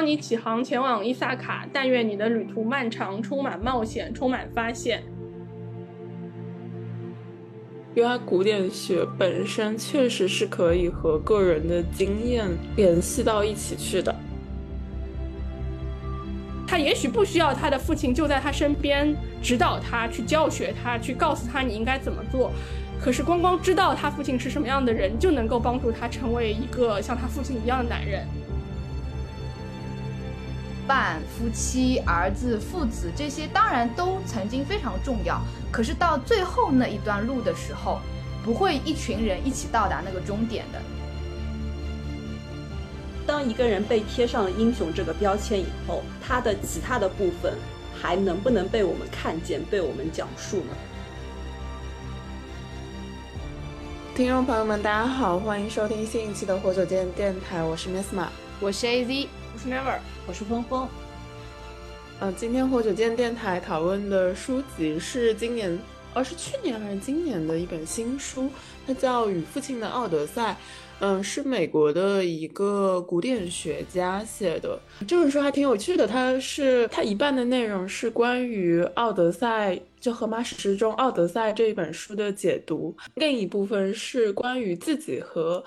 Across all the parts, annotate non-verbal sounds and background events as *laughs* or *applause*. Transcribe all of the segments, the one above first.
当你启航前往伊萨卡，但愿你的旅途漫长，充满冒险，充满发现。因为古典学本身确实是可以和个人的经验联系到一起去的。他也许不需要他的父亲就在他身边指导他，去教学他，去告诉他你应该怎么做。可是光光知道他父亲是什么样的人，就能够帮助他成为一个像他父亲一样的男人。伴、夫妻、儿子、父子这些当然都曾经非常重要，可是到最后那一段路的时候，不会一群人一起到达那个终点的。当一个人被贴上了英雄这个标签以后，他的其他的部分还能不能被我们看见、被我们讲述呢？听众朋友们，大家好，欢迎收听新一期的活久见电台，我是 Miss 马，我是 AZ，我是 Never，我是峰峰。嗯，今天活久见电台讨论的书籍是今年，哦，是去年还是今年的一本新书，它叫《与父亲的奥德赛》。嗯，是美国的一个古典学家写的这本书还挺有趣的。它是它一半的内容是关于《奥德赛》就荷马史诗中《奥德赛》这一本书的解读，另一部分是关于自己和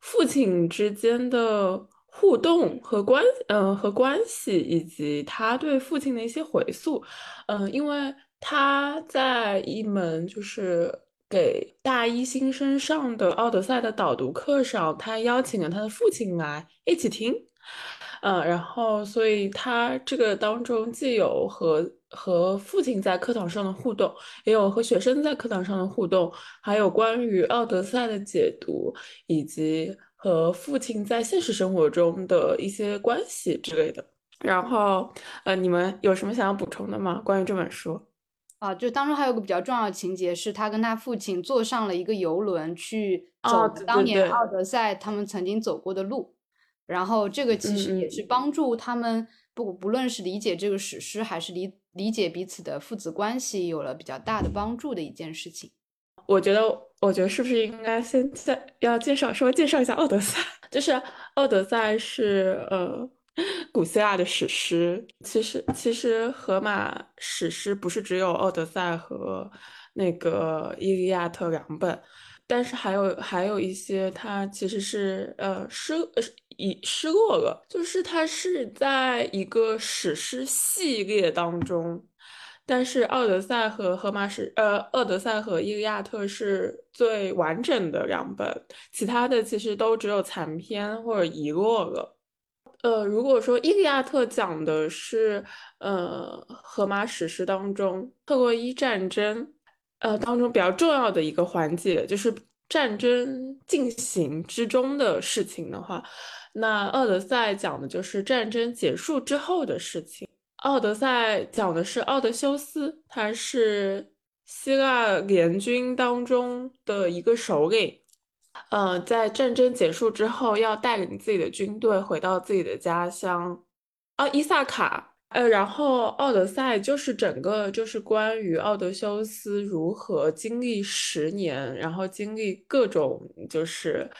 父亲之间的互动和关嗯和关系，以及他对父亲的一些回溯。嗯，因为他在一门就是。给大一新生上的《奥德赛》的导读课上，他邀请了他的父亲来一起听，嗯，然后，所以他这个当中既有和和父亲在课堂上的互动，也有和学生在课堂上的互动，还有关于《奥德赛》的解读，以及和父亲在现实生活中的一些关系之类的。然后，呃，你们有什么想要补充的吗？关于这本书？啊，就当中还有个比较重要的情节，是他跟他父亲坐上了一个游轮去走当年奥德赛他们曾经走过的路，然后这个其实也是帮助他们不不论是理解这个史诗，还是理理解彼此的父子关系，有了比较大的帮助的一件事情。我觉得，我觉得是不是应该先在要介绍，稍微介绍一下奥德赛，*laughs* 就是奥德赛是呃。古希腊的史诗，其实其实荷马史诗不是只有《奥德赛》和那个《伊利亚特》两本，但是还有还有一些，它其实是呃失已失落了，就是它是在一个史诗系列当中，但是《奥德赛》和荷马史呃《奥德赛》和《伊利亚特》是最完整的两本，其他的其实都只有残篇或者遗落了。呃，如果说《伊利亚特》讲的是，呃，荷马史诗当中特洛伊战争，呃，当中比较重要的一个环节，就是战争进行之中的事情的话，那《奥德赛》讲的就是战争结束之后的事情。《奥德赛》讲的是奥德修斯，他是希腊联军当中的一个首领。呃，在战争结束之后，要带领自己的军队回到自己的家乡，啊，伊萨卡。呃，然后《奥德赛》就是整个就是关于奥德修斯如何经历十年，然后经历各种就是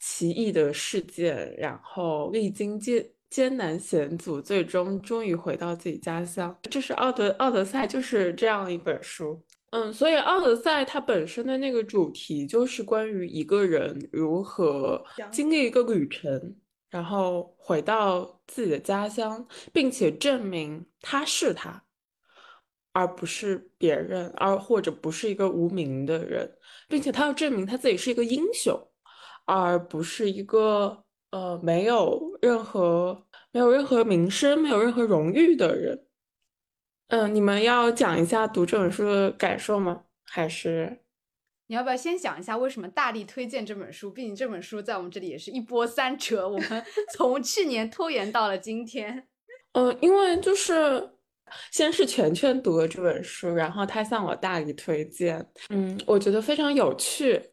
奇异的事件，然后历经艰艰难险阻，最终终于回到自己家乡。这是《奥德奥德赛》，就是这样一本书。嗯，所以《奥德赛》它本身的那个主题就是关于一个人如何经历一个旅程，然后回到自己的家乡，并且证明他是他，而不是别人，而或者不是一个无名的人，并且他要证明他自己是一个英雄，而不是一个呃没有任何没有任何名声、没有任何荣誉的人。嗯，你们要讲一下读这本书的感受吗？还是你要不要先讲一下为什么大力推荐这本书？毕竟这本书在我们这里也是一波三折，我们 *laughs* 从去年拖延到了今天。*laughs* 嗯，因为就是先是全全读了这本书，然后他向我大力推荐。嗯，我觉得非常有趣。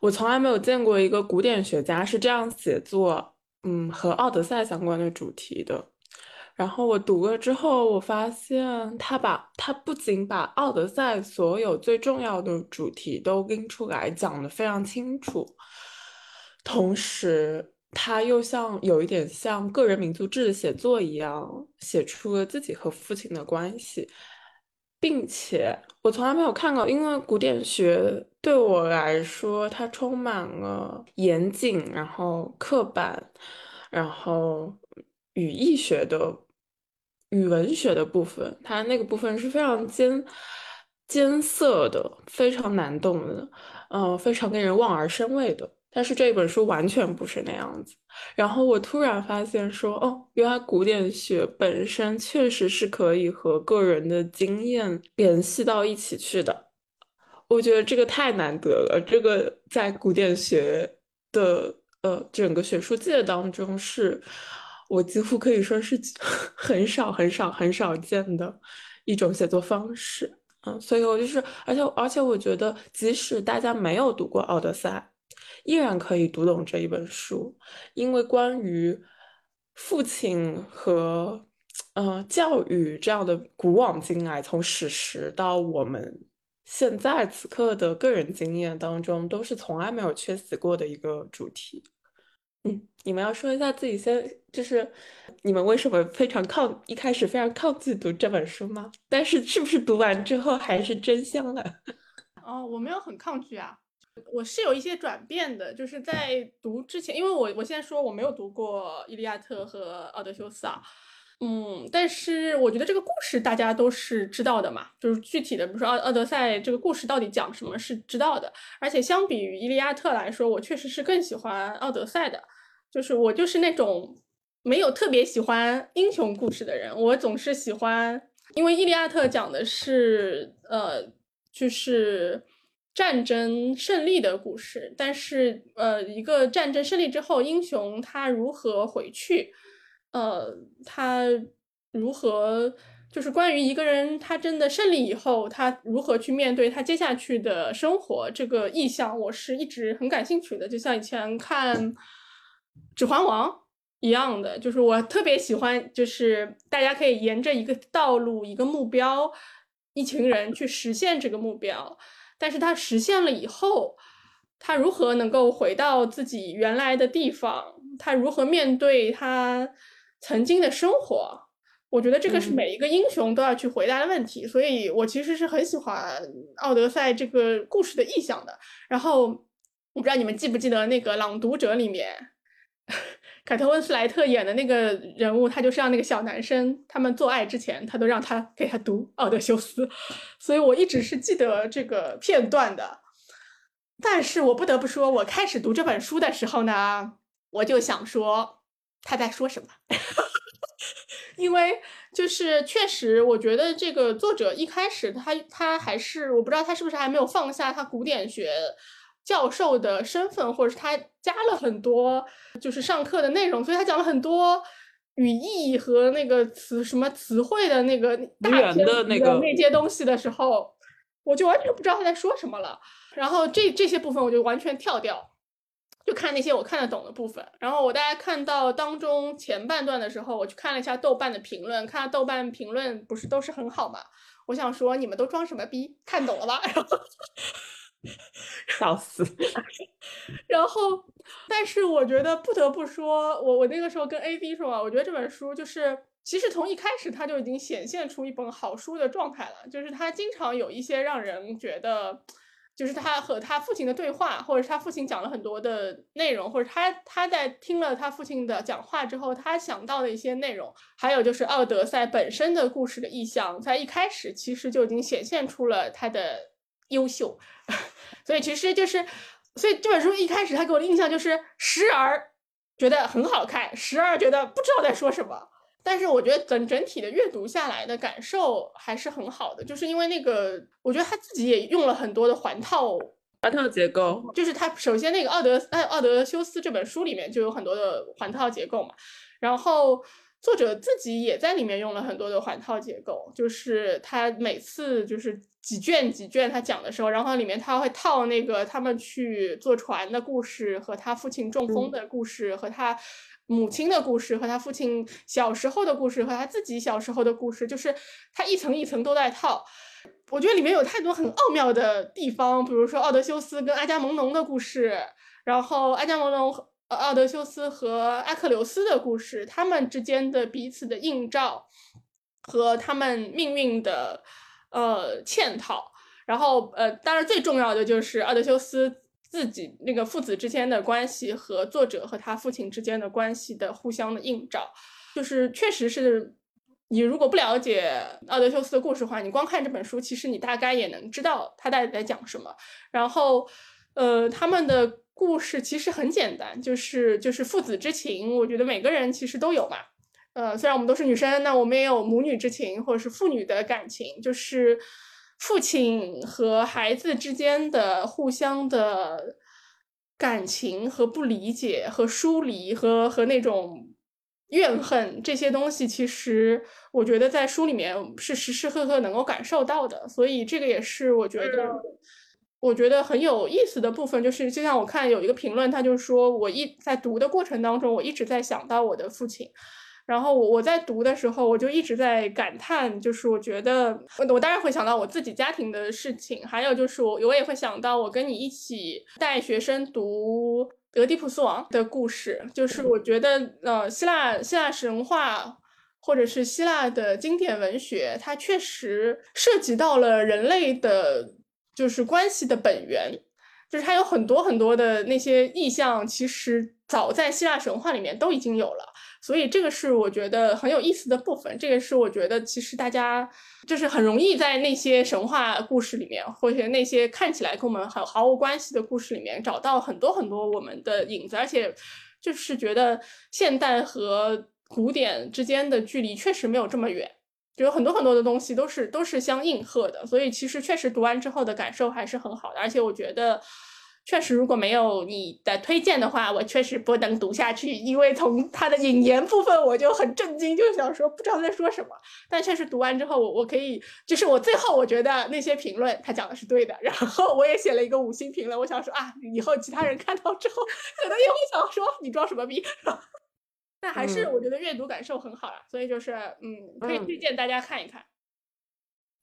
我从来没有见过一个古典学家是这样写作，嗯，和奥德赛相关的主题的。然后我读了之后，我发现他把他不仅把《奥德赛》所有最重要的主题都拎出来讲得非常清楚，同时他又像有一点像个人民族志的写作一样，写出了自己和父亲的关系，并且我从来没有看过，因为古典学对我来说，它充满了严谨，然后刻板，然后语义学的、语文学的部分，它那个部分是非常艰艰涩的，非常难懂的，嗯，非常令人望而生畏的。但是这本书完全不是那样子，然后我突然发现说，哦，原来古典学本身确实是可以和个人的经验联系到一起去的。我觉得这个太难得了，这个在古典学的呃整个学术界当中，是我几乎可以说是 *laughs* 很少很少很少见的一种写作方式。嗯，所以我就是，而且而且我觉得，即使大家没有读过《奥德赛》。依然可以读懂这一本书，因为关于父亲和嗯教育这样的古往今来，从史实到我们现在此刻的个人经验当中，都是从来没有缺席过的一个主题。嗯，你们要说一下自己先，就是你们为什么非常抗一开始非常抗拒读这本书吗？但是是不是读完之后还是真香了？*laughs* 哦，我没有很抗拒啊。我是有一些转变的，就是在读之前，因为我我先说我没有读过《伊利亚特》和《奥德修斯》啊，嗯，但是我觉得这个故事大家都是知道的嘛，就是具体的，比如说《奥奥德赛》这个故事到底讲什么是知道的，而且相比于《伊利亚特》来说，我确实是更喜欢《奥德赛》的，就是我就是那种没有特别喜欢英雄故事的人，我总是喜欢，因为《伊利亚特》讲的是呃，就是。战争胜利的故事，但是呃，一个战争胜利之后，英雄他如何回去？呃，他如何就是关于一个人他真的胜利以后，他如何去面对他接下去的生活？这个意向我是一直很感兴趣的，就像以前看《指环王》一样的，就是我特别喜欢，就是大家可以沿着一个道路、一个目标，一群人去实现这个目标。但是他实现了以后，他如何能够回到自己原来的地方？他如何面对他曾经的生活？我觉得这个是每一个英雄都要去回答的问题。所以我其实是很喜欢《奥德赛》这个故事的意象的。然后我不知道你们记不记得那个《朗读者》里面。凯特温斯莱特演的那个人物，他就是让那个小男生，他们做爱之前，他都让他给他读《奥德修斯》，所以我一直是记得这个片段的。但是我不得不说，我开始读这本书的时候呢，我就想说他在说什么，*laughs* 因为就是确实，我觉得这个作者一开始他他还是我不知道他是不是还没有放下他古典学。教授的身份，或者是他加了很多，就是上课的内容，所以他讲了很多语义和那个词什么词汇的那个大片的那个那些东西的时候，我就完全不知道他在说什么了。然后这这些部分我就完全跳掉，就看那些我看得懂的部分。然后我大家看到当中前半段的时候，我去看了一下豆瓣的评论，看豆瓣评论不是都是很好嘛？我想说你们都装什么逼？看懂了吧？然后。笑死！*laughs* 然后，但是我觉得不得不说，我我那个时候跟 A B 说啊，我觉得这本书就是，其实从一开始它就已经显现出一本好书的状态了。就是他经常有一些让人觉得，就是他和他父亲的对话，或者他父亲讲了很多的内容，或者他他在听了他父亲的讲话之后，他想到的一些内容，还有就是奥德赛本身的故事的意象，在一开始其实就已经显现出了他的。优秀，所以其实就是，所以这本书一开始他给我的印象就是时而觉得很好看，时而觉得不知道在说什么。但是我觉得整整体的阅读下来的感受还是很好的，就是因为那个，我觉得他自己也用了很多的环套环套结构，就是他首先那个奥德哎奥德修斯这本书里面就有很多的环套结构嘛，然后。作者自己也在里面用了很多的环套结构，就是他每次就是几卷几卷他讲的时候，然后里面他会套那个他们去坐船的故事，和他父亲中风的故事，和他母亲的故事，和他父亲小时候的故事，和他自己小时候的故事，就是他一层一层都在套。我觉得里面有太多很奥妙的地方，比如说奥德修斯跟阿伽门农的故事，然后阿伽门农奥德修斯和阿克琉斯的故事，他们之间的彼此的映照和他们命运的呃嵌套。然后呃，当然最重要的就是奥德修斯自己那个父子之间的关系和作者和他父亲之间的关系的互相的映照，就是确实是。你如果不了解奥德修斯的故事的话，你光看这本书，其实你大概也能知道他到底在讲什么。然后，呃，他们的故事其实很简单，就是就是父子之情。我觉得每个人其实都有嘛。呃，虽然我们都是女生，那我们也有母女之情，或者是父女的感情，就是父亲和孩子之间的互相的感情和不理解和疏离和和那种。怨恨这些东西，其实我觉得在书里面是时时刻刻能够感受到的，所以这个也是我觉得我觉得很有意思的部分。就是就像我看有一个评论，他就说我一在读的过程当中，我一直在想到我的父亲，然后我我在读的时候，我就一直在感叹，就是我觉得我我当然会想到我自己家庭的事情，还有就是我我也会想到我跟你一起带学生读。俄狄浦斯王的故事，就是我觉得，呃，希腊希腊神话或者是希腊的经典文学，它确实涉及到了人类的，就是关系的本源，就是它有很多很多的那些意象，其实早在希腊神话里面都已经有了。所以这个是我觉得很有意思的部分，这个是我觉得其实大家就是很容易在那些神话故事里面，或者那些看起来跟我们很毫无关系的故事里面，找到很多很多我们的影子，而且就是觉得现代和古典之间的距离确实没有这么远，就有很多很多的东西都是都是相应和的，所以其实确实读完之后的感受还是很好的，而且我觉得。确实，如果没有你的推荐的话，我确实不能读下去，因为从 *laughs* 他的引言部分我就很震惊，就想说不知道在说什么。但确实读完之后，我我可以，就是我最后我觉得那些评论他讲的是对的，然后我也写了一个五星评论，我想说啊，以后其他人看到之后 *laughs* 可能也会想说你装什么逼。*laughs* 但还是我觉得阅读感受很好啊，所以就是嗯，可以推荐大家看一看。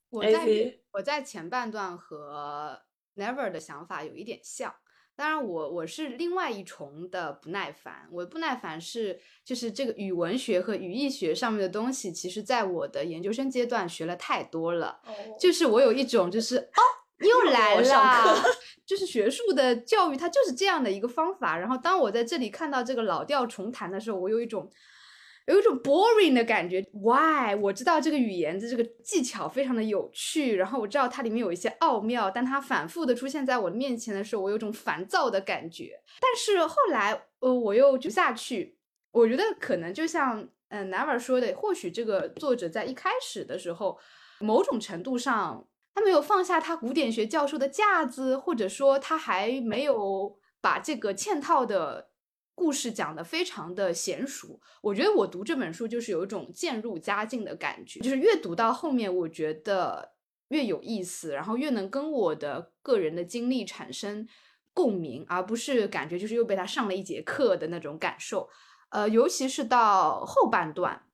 我在我在前半段和。Never 的想法有一点像，当然我我是另外一重的不耐烦。我不耐烦是就是这个语文学和语义学上面的东西，其实在我的研究生阶段学了太多了，就是我有一种就是哦又来了，*laughs* 就是学术的教育它就是这样的一个方法。然后当我在这里看到这个老调重弹的时候，我有一种。有一种 boring 的感觉，Why？我知道这个语言的这个技巧非常的有趣，然后我知道它里面有一些奥妙，但它反复的出现在我的面前的时候，我有种烦躁的感觉。但是后来，呃，我又读下去，我觉得可能就像，嗯，Never 说的，或许这个作者在一开始的时候，某种程度上，他没有放下他古典学教授的架子，或者说他还没有把这个嵌套的。故事讲的非常的娴熟，我觉得我读这本书就是有一种渐入佳境的感觉，就是越读到后面，我觉得越有意思，然后越能跟我的个人的经历产生共鸣，而不是感觉就是又被他上了一节课的那种感受。呃，尤其是到后半段，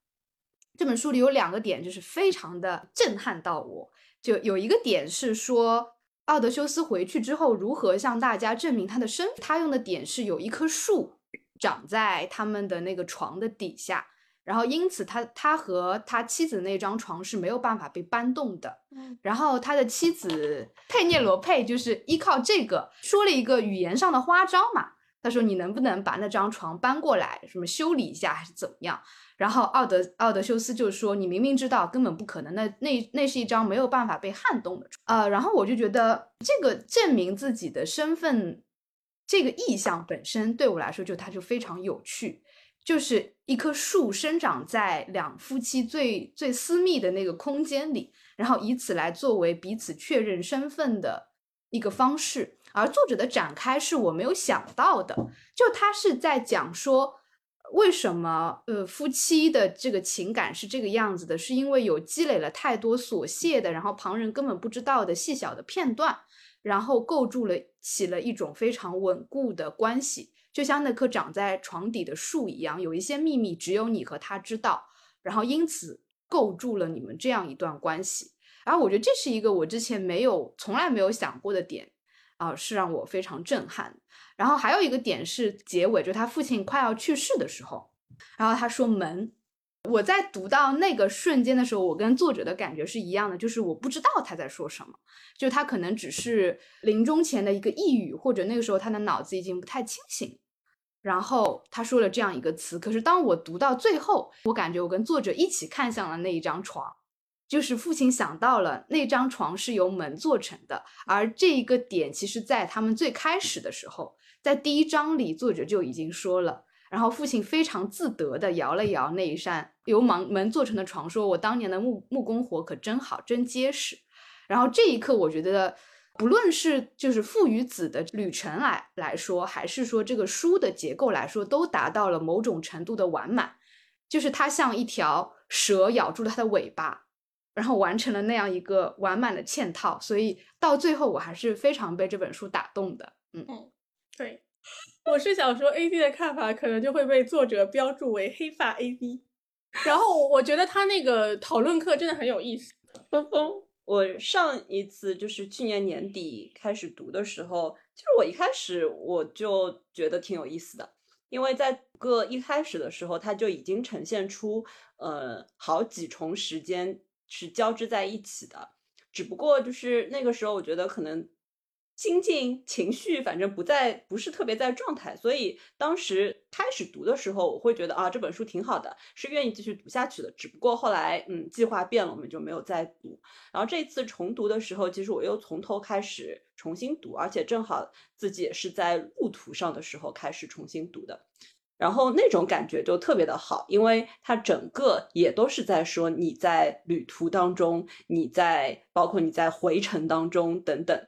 这本书里有两个点就是非常的震撼到我，就有一个点是说奥德修斯回去之后如何向大家证明他的身份，他用的点是有一棵树。长在他们的那个床的底下，然后因此他他和他妻子那张床是没有办法被搬动的。然后他的妻子佩涅罗佩就是依靠这个说了一个语言上的花招嘛，他说你能不能把那张床搬过来，什么修理一下还是怎么样？然后奥德奥德修斯就说你明明知道根本不可能，那那那是一张没有办法被撼动的床。呃，然后我就觉得这个证明自己的身份。这个意象本身对我来说，就它就非常有趣，就是一棵树生长在两夫妻最最私密的那个空间里，然后以此来作为彼此确认身份的一个方式。而作者的展开是我没有想到的，就他是在讲说，为什么呃夫妻的这个情感是这个样子的，是因为有积累了太多琐屑的，然后旁人根本不知道的细小的片段。然后构筑了起了一种非常稳固的关系，就像那棵长在床底的树一样，有一些秘密只有你和他知道，然后因此构筑了你们这样一段关系。然后我觉得这是一个我之前没有从来没有想过的点啊，是让我非常震撼。然后还有一个点是结尾，就他父亲快要去世的时候，然后他说门。我在读到那个瞬间的时候，我跟作者的感觉是一样的，就是我不知道他在说什么，就他可能只是临终前的一个呓语，或者那个时候他的脑子已经不太清醒，然后他说了这样一个词。可是当我读到最后，我感觉我跟作者一起看向了那一张床，就是父亲想到了那张床是由门做成的，而这一个点其实在他们最开始的时候，在第一章里作者就已经说了。然后父亲非常自得地摇了摇那一扇由门门做成的床，说：“我当年的木木工活可真好，真结实。”然后这一刻，我觉得不论是就是父与子的旅程来来说，还是说这个书的结构来说，都达到了某种程度的完满。就是它像一条蛇咬住了它的尾巴，然后完成了那样一个完满的嵌套。所以到最后，我还是非常被这本书打动的。嗯，对。我是想说，A D 的看法可能就会被作者标注为黑发 A D。然后我觉得他那个讨论课真的很有意思。峰峰，我上一次就是去年年底开始读的时候，就是我一开始我就觉得挺有意思的，因为在个一开始的时候，它就已经呈现出呃好几重时间是交织在一起的，只不过就是那个时候，我觉得可能。心境、情绪，反正不在，不是特别在状态，所以当时开始读的时候，我会觉得啊，这本书挺好的，是愿意继续读下去的。只不过后来，嗯，计划变了，我们就没有再读。然后这次重读的时候，其实我又从头开始重新读，而且正好自己也是在路途上的时候开始重新读的，然后那种感觉就特别的好，因为它整个也都是在说你在旅途当中，你在包括你在回程当中等等。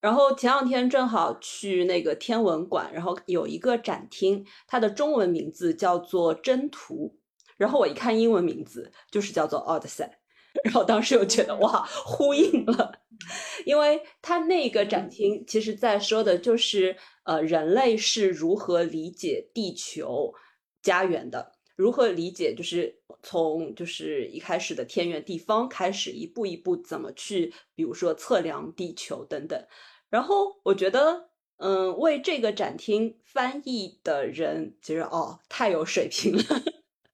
然后前两天正好去那个天文馆，然后有一个展厅，它的中文名字叫做《征途》，然后我一看英文名字就是叫做《Odyssey》，然后当时又觉得哇，呼应了，*laughs* 因为他那个展厅其实在说的就是呃人类是如何理解地球家园的，如何理解就是从就是一开始的天圆地方开始，一步一步怎么去，比如说测量地球等等。然后我觉得，嗯，为这个展厅翻译的人其实哦太有水平了，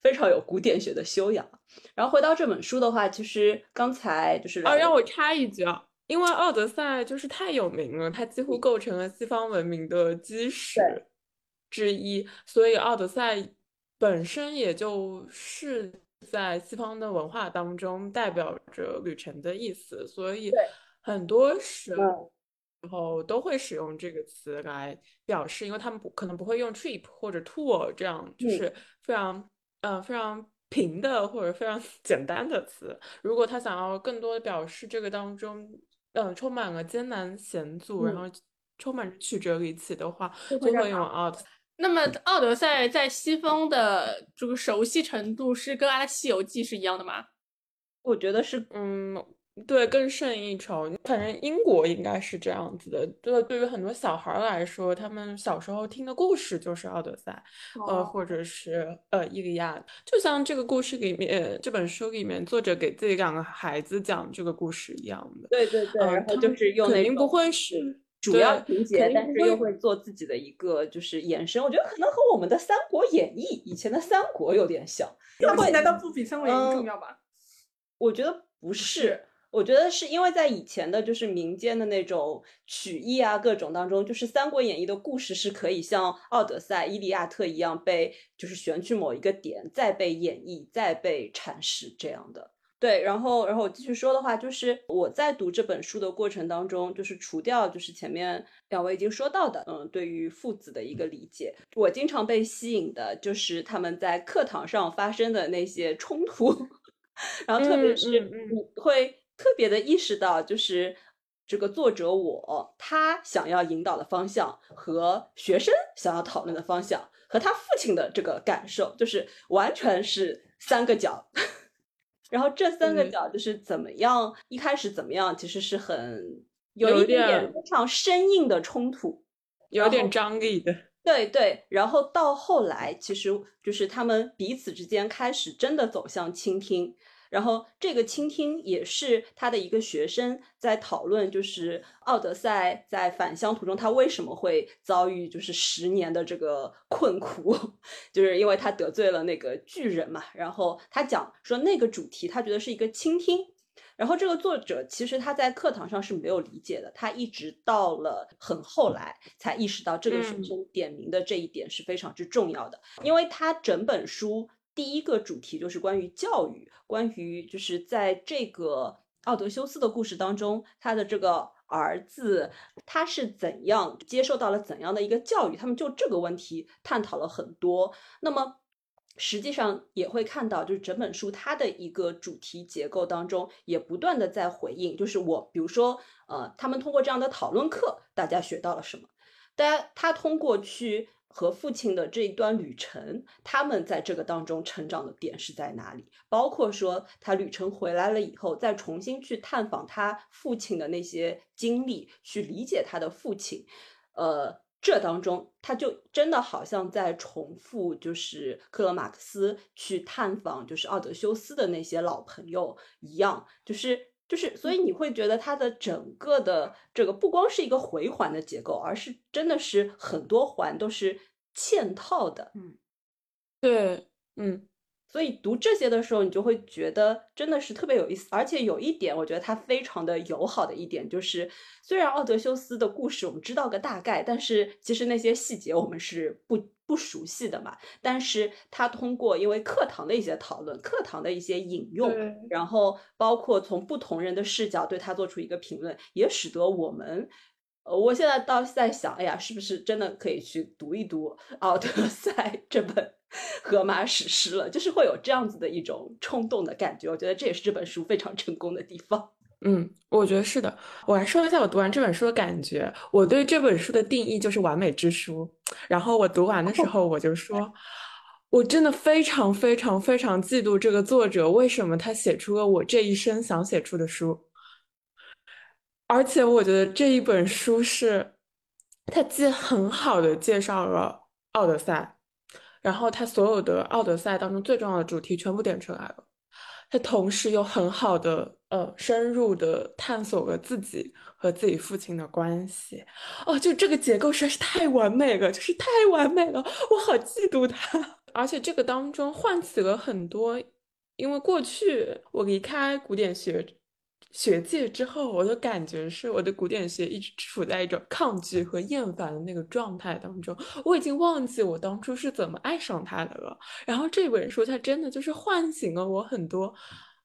非常有古典学的修养。然后回到这本书的话，其实刚才就是啊，让我插一句啊，因为《奥德赛》就是太有名了，它几乎构成了西方文明的基石之一，所以《奥德赛》本身也就是在西方的文化当中代表着旅程的意思，所以很多时候。然后都会使用这个词来表示，因为他们不可能不会用 trip 或者 tour 这样，就是非常嗯非常平的或者非常 *laughs* 简单的词。如果他想要更多的表示这个当中嗯充满了艰难险阻，然后充满着曲折离奇的话，就会用 out。那么《奥德赛》在西方的这个熟悉程度是跟《阿拉西游记》是一样的吗？我觉得是，嗯。对，更胜一筹。反正英国应该是这样子的。对，对于很多小孩来说，他们小时候听的故事就是《奥德赛》，呃，或者是呃《伊利亚》。就像这个故事里面，这本书里面作者给自己两个孩子讲这个故事一样的。对对对，然后就是用肯定不会是主要情节，但是又会做自己的一个就是延伸。我觉得可能和我们的《三国演义》以前的《三国》有点像。三国难道不比《三国演义》重要吧？我觉得不是。我觉得是因为在以前的，就是民间的那种曲艺啊，各种当中，就是《三国演义》的故事是可以像《奥德赛》《伊利亚特》一样被就是选取某一个点，再被演绎，再被阐释这样的。对，然后，然后我继续说的话，就是我在读这本书的过程当中，就是除掉就是前面两位已经说到的，嗯，对于父子的一个理解，我经常被吸引的就是他们在课堂上发生的那些冲突，*laughs* 然后特别是你会。特别的意识到，就是这个作者我他想要引导的方向和学生想要讨论的方向和他父亲的这个感受，就是完全是三个角。*laughs* 然后这三个角就是怎么样，一开始怎么样，其实是很有一点点非常生硬的冲突，有点张力的。对对，然后到后来，其实就是他们彼此之间开始真的走向倾听。然后这个倾听也是他的一个学生在讨论，就是奥德赛在返乡途中他为什么会遭遇就是十年的这个困苦，*laughs* 就是因为他得罪了那个巨人嘛。然后他讲说那个主题他觉得是一个倾听。然后这个作者其实他在课堂上是没有理解的，他一直到了很后来才意识到这个学生点名的这一点是非常之重要的，因为他整本书。第一个主题就是关于教育，关于就是在这个奥德修斯的故事当中，他的这个儿子他是怎样接受到了怎样的一个教育，他们就这个问题探讨了很多。那么实际上也会看到，就是整本书它的一个主题结构当中，也不断的在回应，就是我比如说呃，他们通过这样的讨论课，大家学到了什么？大家他通过去。和父亲的这一段旅程，他们在这个当中成长的点是在哪里？包括说他旅程回来了以后，再重新去探访他父亲的那些经历，去理解他的父亲，呃，这当中他就真的好像在重复，就是克罗马克思去探访就是奥德修斯的那些老朋友一样，就是。就是，所以你会觉得它的整个的这个不光是一个回环的结构，而是真的是很多环都是嵌套的。嗯，对，嗯。所以读这些的时候，你就会觉得真的是特别有意思。而且有一点，我觉得它非常的友好的一点就是，虽然奥德修斯的故事我们知道个大概，但是其实那些细节我们是不不熟悉的嘛。但是他通过因为课堂的一些讨论、课堂的一些引用，然后包括从不同人的视角对他做出一个评论，也使得我们。呃，我现在倒是在想，哎呀，是不是真的可以去读一读《奥德赛 *laughs*》这本荷马史诗了？就是会有这样子的一种冲动的感觉。我觉得这也是这本书非常成功的地方。嗯，我觉得是的。我来说一下我读完这本书的感觉。我对这本书的定义就是完美之书。然后我读完的时候，我就说，我真的非常非常非常嫉妒这个作者，为什么他写出了我这一生想写出的书。而且我觉得这一本书是，他既很好的介绍了奥德赛，然后他所有的奥德赛当中最重要的主题全部点出来了，他同时又很好的呃深入的探索了自己和自己父亲的关系，哦，就这个结构实在是太完美了，就是太完美了，我好嫉妒他。*laughs* 而且这个当中唤起了很多，因为过去我离开古典学。学界之后，我的感觉是我的古典学一直处在一种抗拒和厌烦的那个状态当中。我已经忘记我当初是怎么爱上它的了。然后这本书它真的就是唤醒了我很多，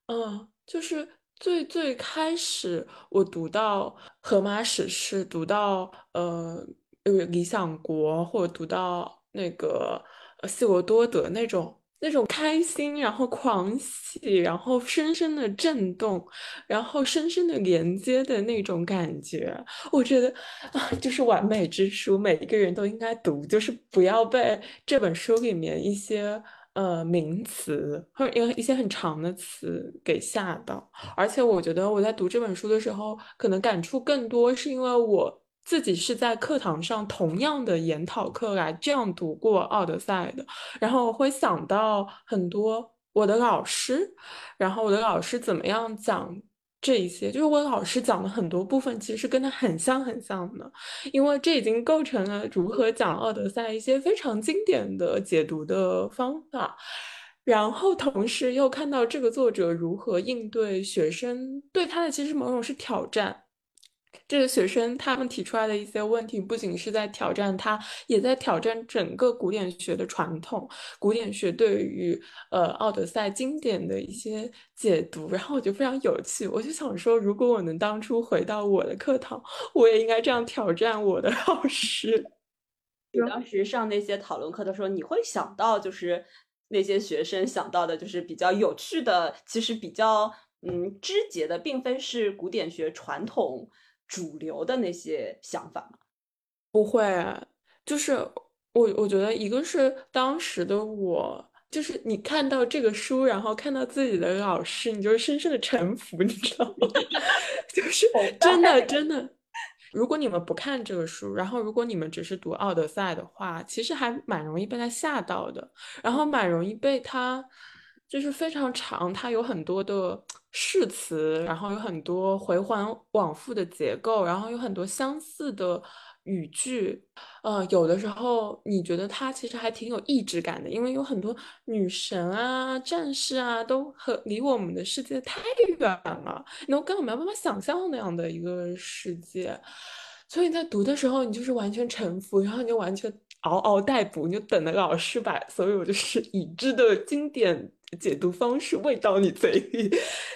嗯，就是最最开始我读到荷马史诗，读到呃理想国，或者读到那个希罗多德那种。那种开心，然后狂喜，然后深深的震动，然后深深的连接的那种感觉，我觉得啊，就是完美之书，每一个人都应该读，就是不要被这本书里面一些呃名词或者一些很长的词给吓到。而且我觉得我在读这本书的时候，可能感触更多，是因为我。自己是在课堂上同样的研讨课来这样读过《奥德赛》的，然后会想到很多我的老师，然后我的老师怎么样讲这一些，就是我老师讲的很多部分其实是跟他很像很像的，因为这已经构成了如何讲《奥德赛》一些非常经典的解读的方法，然后同时又看到这个作者如何应对学生对他的其实某种是挑战。这个学生他们提出来的一些问题，不仅是在挑战他，也在挑战整个古典学的传统，古典学对于呃《奥德赛》经典的一些解读。然后我就非常有趣，我就想说，如果我能当初回到我的课堂，我也应该这样挑战我的老师。*laughs* 你当时上那些讨论课的时候，你会想到就是那些学生想到的，就是比较有趣的，其实比较嗯肢节的，并非是古典学传统。主流的那些想法吗？不会，就是我我觉得一个是当时的我，就是你看到这个书，然后看到自己的老师，你就深深的臣服，*laughs* 你知道吗？*laughs* 就是真的真的。如果你们不看这个书，然后如果你们只是读《奥德赛》的话，其实还蛮容易被他吓到的，然后蛮容易被他。就是非常长，它有很多的誓词，然后有很多回环往复的结构，然后有很多相似的。语句，呃，有的时候你觉得它其实还挺有意志感的，因为有很多女神啊、战士啊，都和离我们的世界太远了，那我根本没有办法想象那样的一个世界。所以在读的时候，你就是完全臣服，然后你就完全嗷嗷待哺，你就等着老师把所有就是已知的经典。解读方式喂到你嘴里，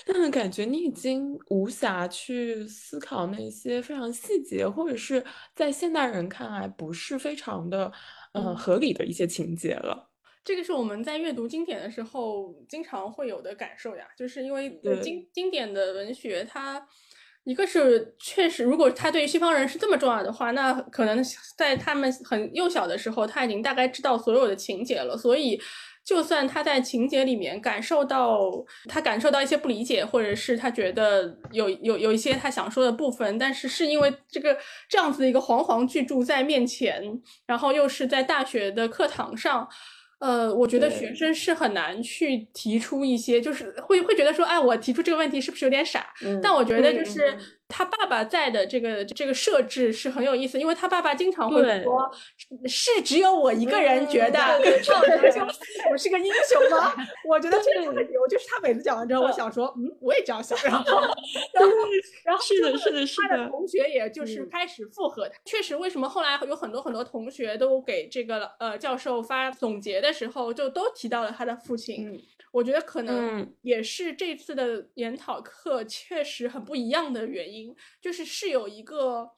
但感觉你已经无暇去思考那些非常细节，或者是在现代人看来不是非常的呃合理的一些情节了。这个是我们在阅读经典的时候经常会有的感受呀，就是因为经经典的文学，它一个是确实，如果他对于西方人是这么重要的话，那可能在他们很幼小的时候，他已经大概知道所有的情节了，所以。就算他在情节里面感受到他感受到一些不理解，或者是他觉得有有有一些他想说的部分，但是是因为这个这样子的一个煌煌巨著在面前，然后又是在大学的课堂上。呃，我觉得学生是很难去提出一些，就是会会觉得说，哎，我提出这个问题是不是有点傻？但我觉得就是他爸爸在的这个这个设置是很有意思，因为他爸爸经常会说，是只有我一个人觉得我是个英雄吗？*laughs* 我觉得这个很牛，就是他每次讲完之后，我想说，嗯，我也这样想，然后 *laughs* 然后然后是的，是的，是的，他的同学也就是开始附和他。确实，为什么后来有很多很多同学都给这个呃教授发总结的？的时候就都提到了他的父亲，我觉得可能也是这次的研讨课确实很不一样的原因，就是是有一个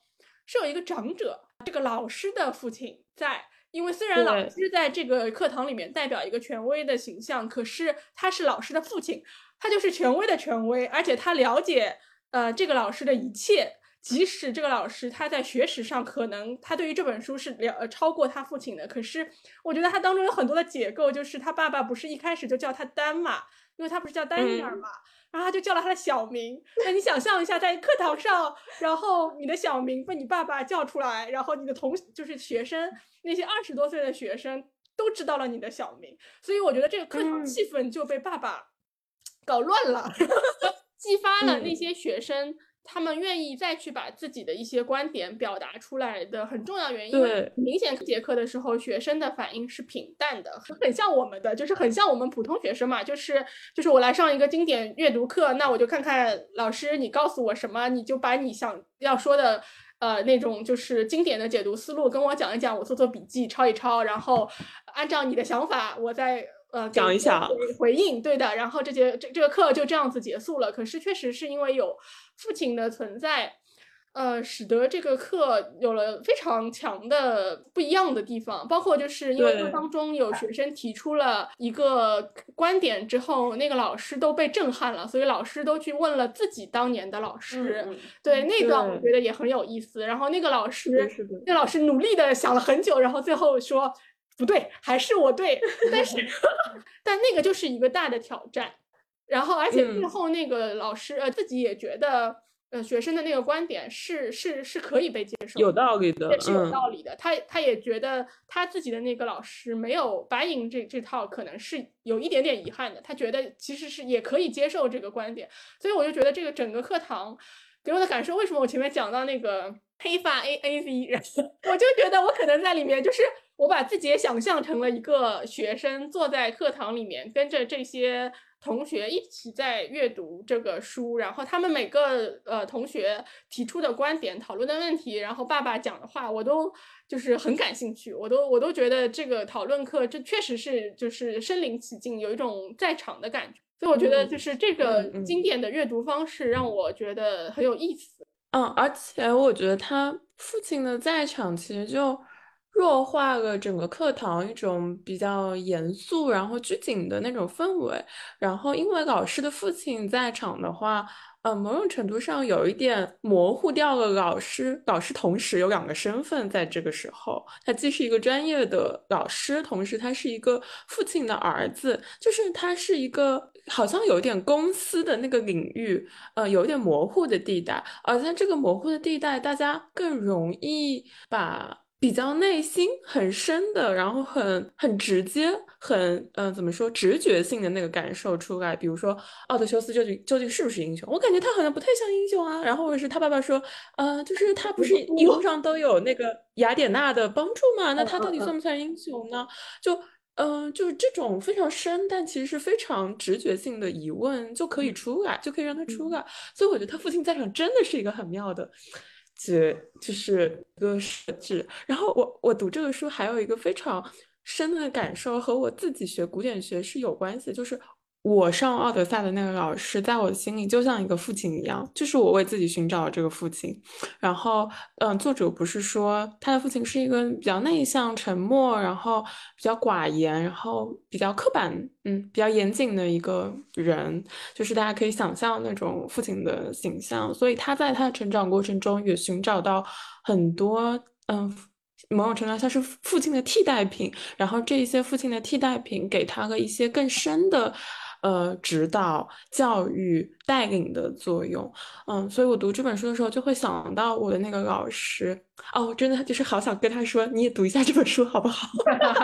是有一个长者，这个老师的父亲在，因为虽然老师在这个课堂里面代表一个权威的形象，可是他是老师的父亲，他就是权威的权威，而且他了解呃这个老师的一切。即使这个老师他在学识上可能他对于这本书是了呃超过他父亲的，可是我觉得他当中有很多的解构，就是他爸爸不是一开始就叫他丹嘛，因为他不是叫丹尼尔嘛，然后他就叫了他的小名。那你想象一下，在课堂上，然后你的小名被你爸爸叫出来，然后你的同就是学生那些二十多岁的学生都知道了你的小名，所以我觉得这个课堂气氛就被爸爸搞乱了，*laughs* 激发了那些学生。他们愿意再去把自己的一些观点表达出来的很重要原因，对，明显节课的时候学生的反应是平淡的，很像我们的，就是很像我们普通学生嘛，就是就是我来上一个经典阅读课，那我就看看老师你告诉我什么，你就把你想要说的，呃，那种就是经典的解读思路跟我讲一讲，我做做笔记，抄一抄，然后按照你的想法，我再。呃，讲一下回应，对的。然后这节这这个课就这样子结束了。可是确实是因为有父亲的存在，呃，使得这个课有了非常强的不一样的地方。包括就是因为当中有学生提出了一个观点之后，那个老师都被震撼了，所以老师都去问了自己当年的老师。对那段我觉得也很有意思。然后那个老师，那老师努力的想了很久，然后最后说。不对，还是我对，但是，*laughs* 但那个就是一个大的挑战，然后而且最后那个老师呃自己也觉得，呃学生的那个观点是是是可以被接受，有道理的，也是有道理的。他他也觉得他自己的那个老师没有白银这这套，可能是有一点点遗憾的。他觉得其实是也可以接受这个观点，所以我就觉得这个整个课堂给我的感受，为什么我前面讲到那个黑发 A A V，我就觉得我可能在里面就是。我把自己也想象成了一个学生，坐在课堂里面，跟着这些同学一起在阅读这个书，然后他们每个呃同学提出的观点、讨论的问题，然后爸爸讲的话，我都就是很感兴趣，我都我都觉得这个讨论课这确实是就是身临其境，有一种在场的感觉，所以我觉得就是这个经典的阅读方式让我觉得很有意思。嗯，而且我觉得他父亲的在场其实就。弱化了整个课堂一种比较严肃然后拘谨的那种氛围，然后因为老师的父亲在场的话，呃，某种程度上有一点模糊掉了老师。老师同时有两个身份，在这个时候，他既是一个专业的老师，同时他是一个父亲的儿子，就是他是一个好像有点公司的那个领域，呃，有点模糊的地带。而在这个模糊的地带，大家更容易把。比较内心很深的，然后很很直接，很嗯，怎么说，直觉性的那个感受出来。比如说，奥德修斯究竟究竟是不是英雄？我感觉他好像不太像英雄啊。然后或者是他爸爸说，呃，就是他不是一路上都有那个雅典娜的帮助嘛？那他到底算不算英雄呢？就嗯，就是这种非常深，但其实是非常直觉性的疑问就可以出来，就可以让他出来。所以我觉得他父亲在场真的是一个很妙的。解就是一个设置，然后我我读这个书还有一个非常深的感受，和我自己学古典学是有关系，就是。我上奥德赛的那个老师，在我心里就像一个父亲一样，就是我为自己寻找这个父亲。然后，嗯，作者不是说他的父亲是一个比较内向、沉默，然后比较寡言，然后比较刻板，嗯，比较严谨的一个人，就是大家可以想象那种父亲的形象。所以他在他的成长过程中也寻找到很多，嗯，某种程度上像是父亲的替代品。然后这一些父亲的替代品给他了一些更深的。呃，指导、教育、带领的作用，嗯，所以我读这本书的时候就会想到我的那个老师，哦，我真的就是好想跟他说，你也读一下这本书好不好？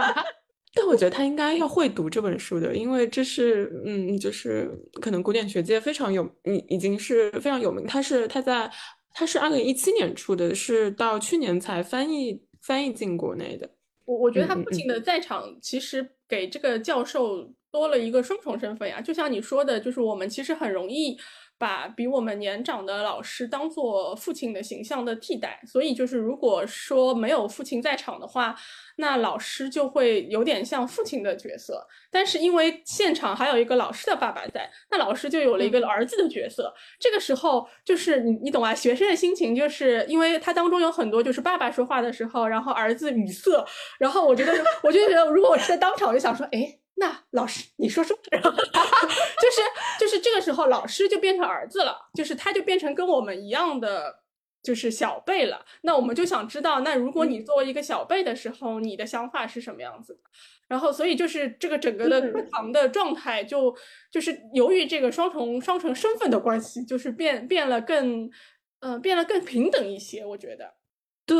*laughs* 但我觉得他应该要会读这本书的，因为这是，嗯，就是可能古典学界非常有，已已经是非常有名。他是他在他是二零一七年出的，是到去年才翻译翻译进国内的。我我觉得他父亲的在场，其实给这个教授。多了一个双重身份呀，就像你说的，就是我们其实很容易把比我们年长的老师当做父亲的形象的替代，所以就是如果说没有父亲在场的话，那老师就会有点像父亲的角色。但是因为现场还有一个老师的爸爸在，那老师就有了一个儿子的角色。这个时候就是你你懂啊，学生的心情就是因为他当中有很多就是爸爸说话的时候，然后儿子语塞，然后我觉得我就觉得如果我是在当场，我就想说，哎。那老师，你说说，*laughs* 就是就是这个时候，老师就变成儿子了，就是他就变成跟我们一样的，就是小辈了。那我们就想知道，那如果你作为一个小辈的时候，你的想法是什么样子的？然后，所以就是这个整个的课堂的状态，就就是由于这个双重双重身份的关系，就是变变了更，嗯，变了更平等一些。我觉得，对。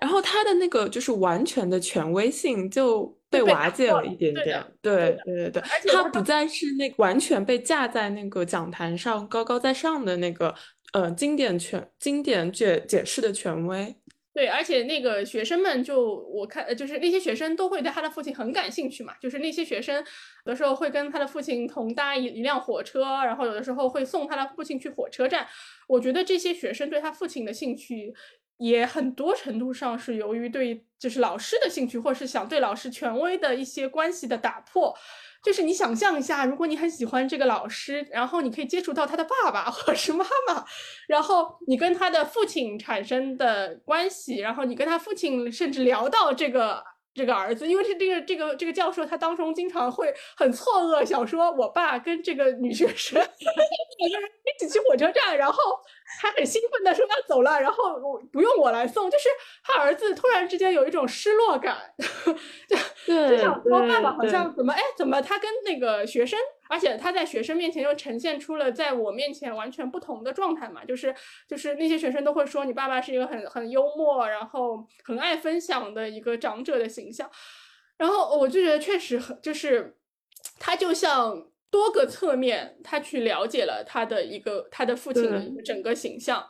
然后他的那个就是完全的权威性就。被瓦解了一点点，对对对对，他不再是那完全被架在那个讲坛上高高在上的那个呃经典权经典解解释的权威。对，而且那个学生们就我看，就是那些学生都会对他的父亲很感兴趣嘛，就是那些学生有的时候会跟他的父亲同搭一一辆火车，然后有的时候会送他的父亲去火车站。我觉得这些学生对他父亲的兴趣。也很多程度上是由于对就是老师的兴趣，或者是想对老师权威的一些关系的打破。就是你想象一下，如果你很喜欢这个老师，然后你可以接触到他的爸爸或者是妈妈，然后你跟他的父亲产生的关系，然后你跟他父亲甚至聊到这个。这个儿子，因为是这个这个这个教授，他当中经常会很错愕，想说我爸跟这个女学生 *laughs* 一起去火车站，然后还很兴奋的说要走了，然后我不用我来送，就是他儿子突然之间有一种失落感，*laughs* 就就想说爸爸好像怎么哎怎么他跟那个学生。而且他在学生面前又呈现出了在我面前完全不同的状态嘛，就是就是那些学生都会说你爸爸是一个很很幽默，然后很爱分享的一个长者的形象，然后我就觉得确实很就是他就像多个侧面他去了解了他的一个他的父亲的一个整个形象，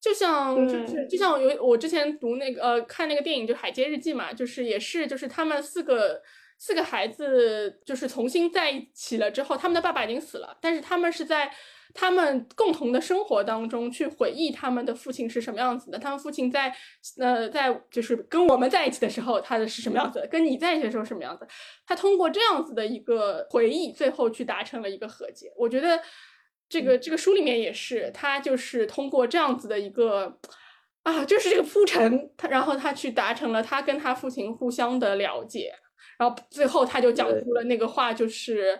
就像就是就像有我之前读那个呃看那个电影就《海街日记》嘛，就是也是就是他们四个。四个孩子就是重新在一起了之后，他们的爸爸已经死了，但是他们是在他们共同的生活当中去回忆他们的父亲是什么样子的。他们父亲在呃在就是跟我们在一起的时候，他的是什么样子？跟你在一起的时候什么样子？他通过这样子的一个回忆，最后去达成了一个和解。我觉得这个这个书里面也是，他就是通过这样子的一个啊，就是这个铺陈，他然后他去达成了他跟他父亲互相的了解。然后最后他就讲出了那个话，就是，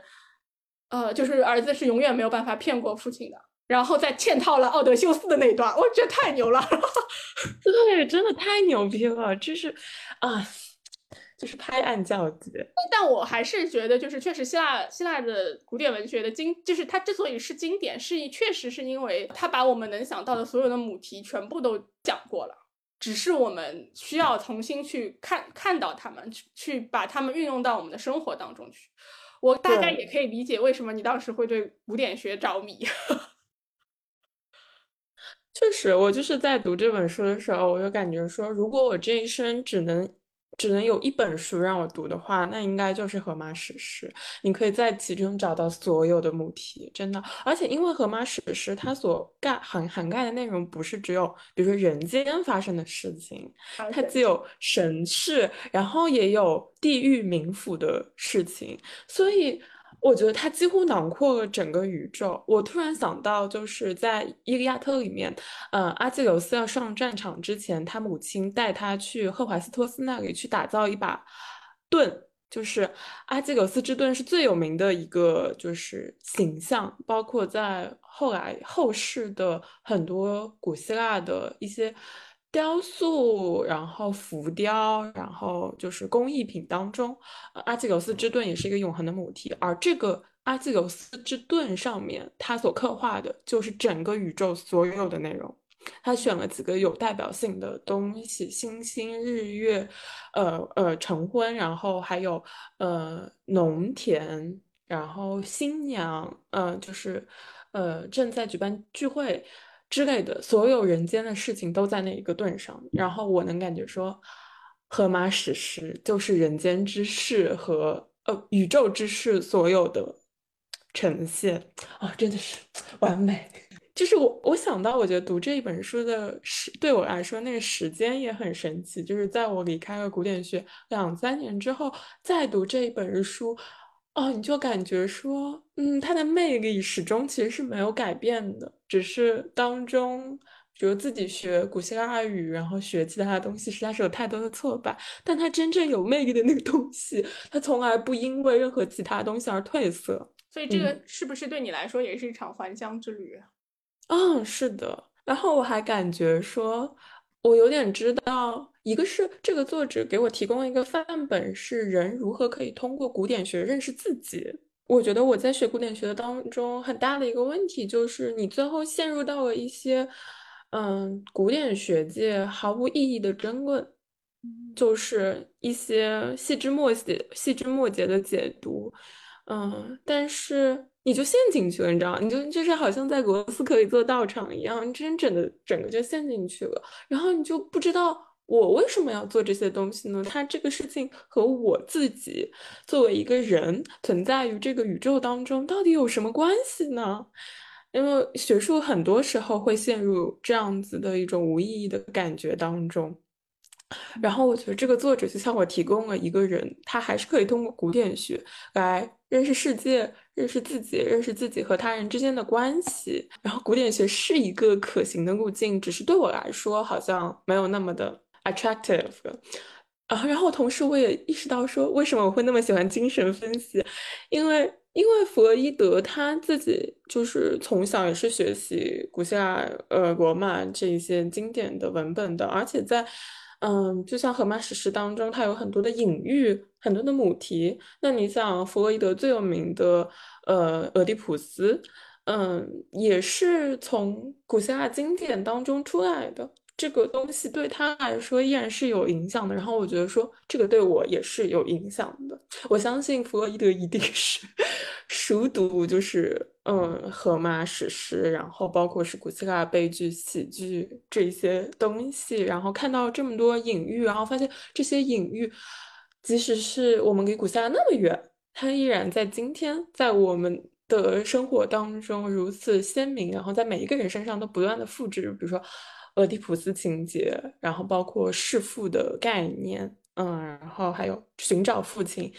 呃，就是儿子是永远没有办法骗过父亲的。然后再嵌套了奥德修斯的那一段，我觉得太牛了。*laughs* *laughs* 对，真的太牛逼了，就是啊，就是拍案叫绝。但我还是觉得，就是确实希腊希腊的古典文学的经，就是它之所以是经典，是确实是因为它把我们能想到的所有的母题全部都讲过了。只是我们需要重新去看看到他们，去去把他们运用到我们的生活当中去。我大概也可以理解为什么你当时会对古典学着迷。*laughs* 确实，我就是在读这本书的时候，我就感觉说，如果我这一生只能。只能有一本书让我读的话，那应该就是《荷马史诗》。你可以在其中找到所有的母题，真的。而且，因为《荷马史诗》它所盖涵涵盖的内容不是只有，比如说人间发生的事情，它既有神事，然后也有地狱冥府的事情，所以。我觉得它几乎囊括了整个宇宙。我突然想到，就是在《伊利亚特》里面，呃，阿基琉斯要上战场之前，他母亲带他去赫淮斯托斯那里去打造一把盾，就是阿基琉斯之盾是最有名的一个就是形象，包括在后来后世的很多古希腊的一些。雕塑，然后浮雕，然后就是工艺品当中，阿基琉斯之盾也是一个永恒的母题。而这个阿基琉斯之盾上面，它所刻画的就是整个宇宙所有的内容。他选了几个有代表性的东西：星星、日月，呃呃，成婚，然后还有呃农田，然后新娘，呃，就是呃正在举办聚会。之类的所有人间的事情都在那一个盾上，然后我能感觉说，《荷马史诗》就是人间之事和呃宇宙之事所有的呈现啊，真的是 *laughs* 完美。就是我我想到，我觉得读这一本书的时，对我来说那个时间也很神奇，就是在我离开了古典学两三年之后，再读这一本书。哦，你就感觉说，嗯，它的魅力始终其实是没有改变的，只是当中，比如自己学古希腊语，然后学其他的东西，实在是有太多的挫败。但它真正有魅力的那个东西，它从来不因为任何其他东西而褪色。所以，这个是不是对你来说也是一场还乡之旅？嗯，是的。然后我还感觉说。我有点知道，一个是这个作者给我提供了一个范本，是人如何可以通过古典学认识自己。我觉得我在学古典学的当中，很大的一个问题就是，你最后陷入到了一些，嗯，古典学界毫无意义的争论，就是一些细枝末节、细枝末节的解读，嗯，但是。你就陷进去了，你知道你就就是好像在俄罗斯可以做道场一样，你真正的整个就陷进去了。然后你就不知道我为什么要做这些东西呢？它这个事情和我自己作为一个人存在于这个宇宙当中到底有什么关系呢？因为学术很多时候会陷入这样子的一种无意义的感觉当中。然后我觉得这个作者就向我提供了一个人，他还是可以通过古典学来认识世界、认识自己、认识自己和他人之间的关系。然后古典学是一个可行的路径，只是对我来说好像没有那么的 attractive。啊，然后同时我也意识到说，为什么我会那么喜欢精神分析？因为因为弗洛伊德他自己就是从小也是学习古希腊、呃罗马这一些经典的文本的，而且在。嗯，就像荷马史诗当中，它有很多的隐喻，很多的母题。那你想，弗洛伊德最有名的，呃，俄狄浦斯，嗯，也是从古希腊经典当中出来的。这个东西对他来说依然是有影响的。然后我觉得说，这个对我也是有影响的。我相信弗洛伊德一定是 *laughs* 熟读，就是嗯，荷马史诗，然后包括是古希腊悲剧、喜剧这些东西，然后看到这么多隐喻，然后发现这些隐喻，即使是我们离古希腊那么远，它依然在今天，在我们的生活当中如此鲜明，然后在每一个人身上都不断的复制，比如说。俄狄浦斯情节，然后包括弑父的概念，嗯，然后还有寻找父亲，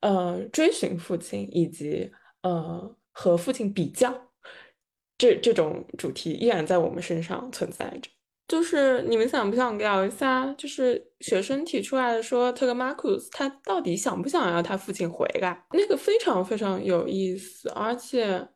呃，追寻父亲，以及呃和父亲比较，这这种主题依然在我们身上存在着。就是你们想不想聊一下？就是学生提出来的说，特格马库斯他到底想不想要他父亲回来？那个非常非常有意思，而且。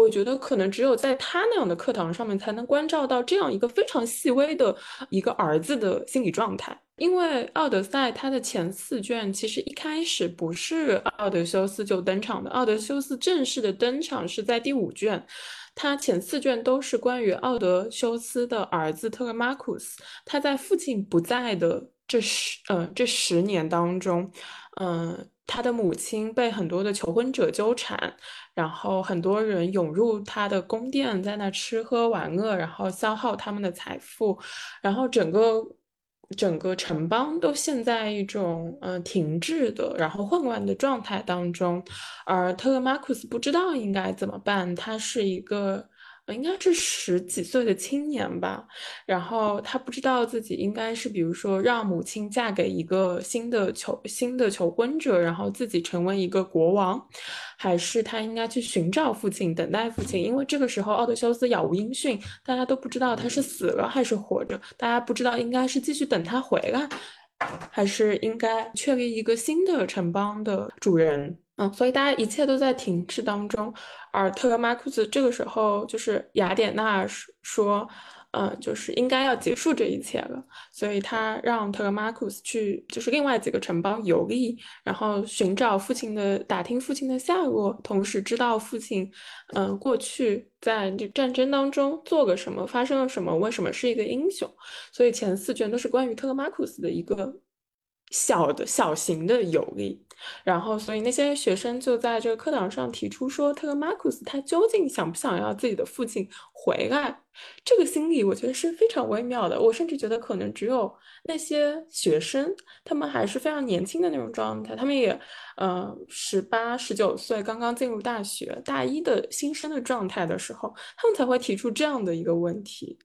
我觉得可能只有在他那样的课堂上面，才能关照到这样一个非常细微的一个儿子的心理状态。因为《奥德赛》它的前四卷其实一开始不是奥德修斯就登场的，奥德修斯正式的登场是在第五卷。他前四卷都是关于奥德修斯的儿子特勒马库斯，他在父亲不在的这十呃这十年当中，嗯，他的母亲被很多的求婚者纠缠，然后很多人涌入他的宫殿，在那吃喝玩乐，然后消耗他们的财富，然后整个。整个城邦都陷在一种嗯停滞的，然后混乱的状态当中，而特勒马库斯不知道应该怎么办。他是一个。应该是十几岁的青年吧，然后他不知道自己应该是，比如说让母亲嫁给一个新的求新的求婚者，然后自己成为一个国王，还是他应该去寻找父亲，等待父亲。因为这个时候奥德修斯杳无音讯，大家都不知道他是死了还是活着，大家不知道应该是继续等他回来，还是应该确立一个新的城邦的主人。嗯，所以大家一切都在停滞当中，而特勒马库斯这个时候就是雅典娜说，嗯，就是应该要结束这一切了，所以他让特勒马库斯去就是另外几个城邦游历，然后寻找父亲的打听父亲的下落，同时知道父亲，嗯，过去在这战争当中做了什么，发生了什么，为什么是一个英雄，所以前四卷都是关于特勒马库斯的一个小的小型的游历。然后，所以那些学生就在这个课堂上提出说，特勒马库斯他究竟想不想要自己的父亲回来？这个心理我觉得是非常微妙的。我甚至觉得可能只有那些学生，他们还是非常年轻的那种状态，他们也呃十八、十九岁，刚刚进入大学大一的新生的状态的时候，他们才会提出这样的一个问题。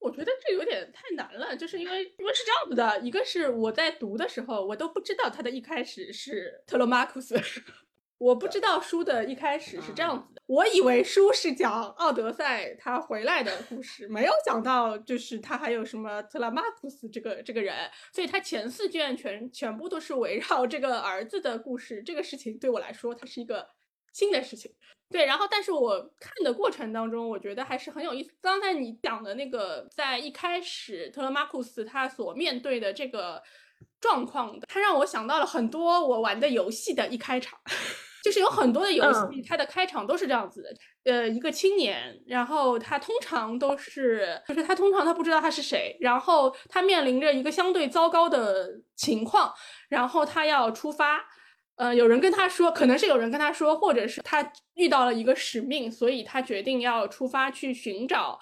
我觉得这有点太难了，就是因为因为是这样子的，一个是我在读的时候，我都不知道他的一开始是特洛马库斯，我不知道书的一开始是这样子的，我以为书是讲奥德赛他回来的故事，没有讲到就是他还有什么特拉马库斯这个这个人，所以他前四卷全全部都是围绕这个儿子的故事，这个事情对我来说，它是一个新的事情。对，然后但是我看的过程当中，我觉得还是很有意思。刚才你讲的那个，在一开始特勒马库斯他所面对的这个状况的，他让我想到了很多我玩的游戏的一开场，*laughs* 就是有很多的游戏，它的开场都是这样子的。呃，一个青年，然后他通常都是，就是他通常他不知道他是谁，然后他面临着一个相对糟糕的情况，然后他要出发。呃，有人跟他说，可能是有人跟他说，或者是他遇到了一个使命，所以他决定要出发去寻找，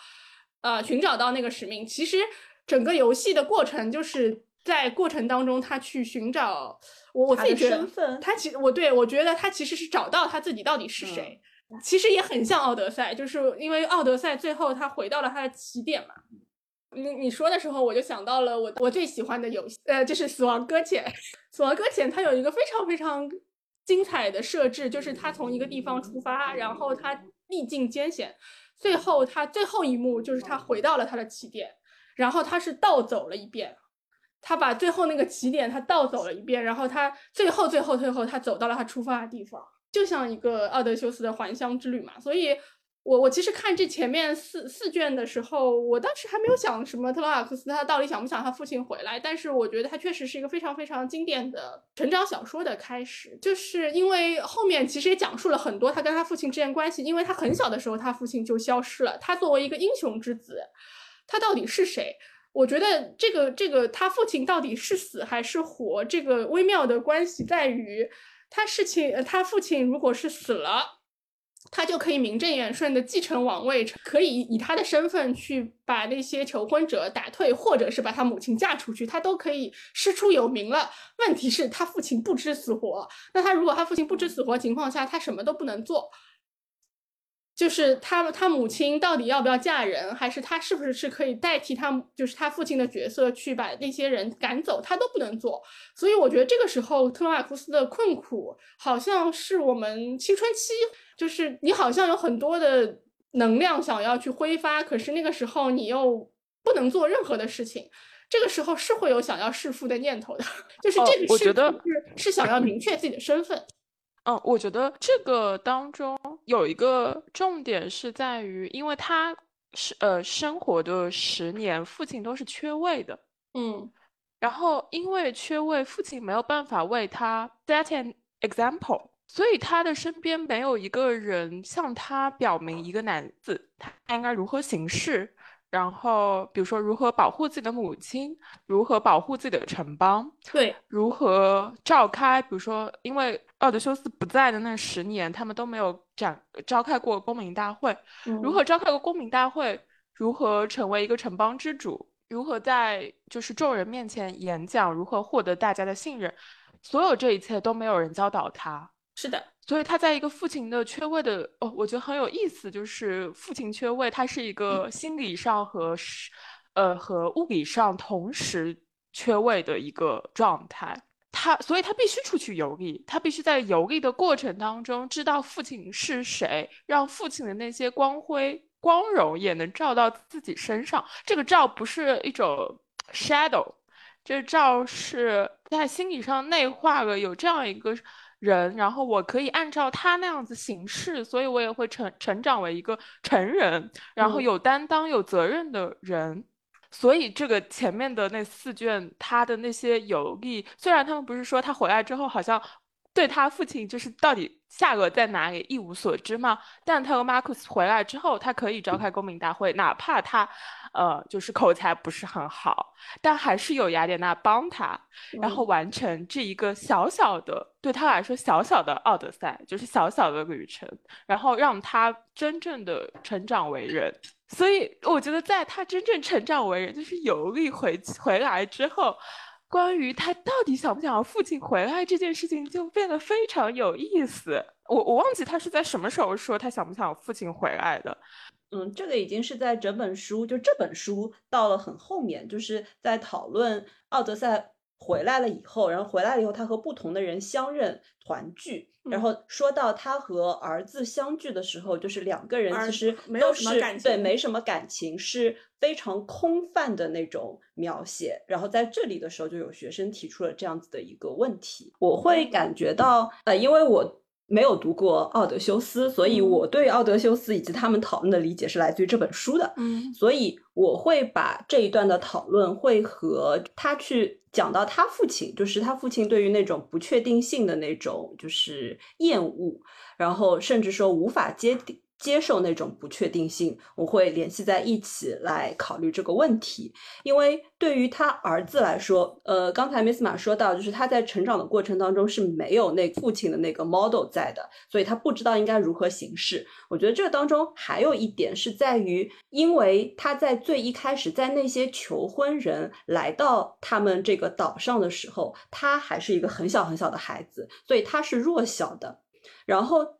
呃，寻找到那个使命。其实整个游戏的过程就是在过程当中，他去寻找我我自己觉得，他其实我对我觉得他其实是找到他自己到底是谁。其实也很像奥德赛，就是因为奥德赛最后他回到了他的起点嘛。你你说的时候，我就想到了我我最喜欢的游戏，呃，就是《死亡搁浅》。《死亡搁浅》它有一个非常非常精彩的设置，就是他从一个地方出发，然后他历尽艰险，最后他最后一幕就是他回到了他的起点，然后他是倒走了一遍，他把最后那个起点他倒走了一遍，然后他最后最后最后他走到了他出发的地方，就像一个奥德修斯的还乡之旅嘛，所以。我我其实看这前面四四卷的时候，我当时还没有想什么特拉瓦克斯他到底想不想他父亲回来，但是我觉得他确实是一个非常非常经典的成长小说的开始，就是因为后面其实也讲述了很多他跟他父亲之间关系，因为他很小的时候他父亲就消失了，他作为一个英雄之子，他到底是谁？我觉得这个这个他父亲到底是死还是活，这个微妙的关系在于他事情他父亲如果是死了。他就可以名正言顺的继承王位，可以以他的身份去把那些求婚者打退，或者是把他母亲嫁出去，他都可以师出有名了。问题是，他父亲不知死活。那他如果他父亲不知死活情况下，他什么都不能做。就是他他母亲到底要不要嫁人，还是他是不是是可以代替他，就是他父亲的角色去把那些人赶走，他都不能做。所以我觉得这个时候特拉瓦库斯的困苦，好像是我们青春期。就是你好像有很多的能量想要去挥发，可是那个时候你又不能做任何的事情，这个时候是会有想要弑父的念头的。就是这个，我觉得是是想要明确自己的身份。嗯，我觉得这个当中有一个重点是在于，因为他是呃生活的十年，父亲都是缺位的。嗯，然后因为缺位，父亲没有办法为他 set an example。所以他的身边没有一个人向他表明一个男子他应该如何行事。然后，比如说如何保护自己的母亲，如何保护自己的城邦，对，如何召开，比如说，因为奥德修斯不在的那十年，他们都没有展召开过公民大会，如何召开过公民大会，如何成为一个城邦之主，如何在就是众人面前演讲，如何获得大家的信任，所有这一切都没有人教导他。是的。所以他在一个父亲的缺位的哦，我觉得很有意思，就是父亲缺位，他是一个心理上和是呃和物理上同时缺位的一个状态。他所以他必须出去游历，他必须在游历的过程当中知道父亲是谁，让父亲的那些光辉光荣也能照到自己身上。这个照不是一种 shadow，这照是在心理上内化了有这样一个。人，然后我可以按照他那样子行事，所以我也会成成长为一个成人，然后有担当、有责任的人。所以这个前面的那四卷，他的那些游历，虽然他们不是说他回来之后好像对他父亲就是到底下落在哪里一无所知吗？但他和马库斯回来之后，他可以召开公民大会，哪怕他。呃，就是口才不是很好，但还是有雅典娜帮他，然后完成这一个小小的，对他来说小小的奥德赛，就是小小的旅程，然后让他真正的成长为人。所以我觉得，在他真正成长为人，就是游历回回来之后，关于他到底想不想要父亲回来这件事情，就变得非常有意思。我我忘记他是在什么时候说他想不想父亲回来的。嗯，这个已经是在整本书，就这本书到了很后面，就是在讨论奥德赛回来了以后，然后回来了以后，他和不同的人相认团聚，然后说到他和儿子相聚的时候，就是两个人其实都是对没什么感情，是非常空泛的那种描写。然后在这里的时候，就有学生提出了这样子的一个问题，我会感觉到，呃，因为我。没有读过奥德修斯，所以我对奥德修斯以及他们讨论的理解是来自于这本书的。嗯，所以我会把这一段的讨论会和他去讲到他父亲，就是他父亲对于那种不确定性的那种就是厌恶，然后甚至说无法接接受那种不确定性，我会联系在一起来考虑这个问题。因为对于他儿子来说，呃，刚才 Miss 马说到，就是他在成长的过程当中是没有那父亲的那个 model 在的，所以他不知道应该如何行事。我觉得这个当中还有一点是在于，因为他在最一开始，在那些求婚人来到他们这个岛上的时候，他还是一个很小很小的孩子，所以他是弱小的，然后。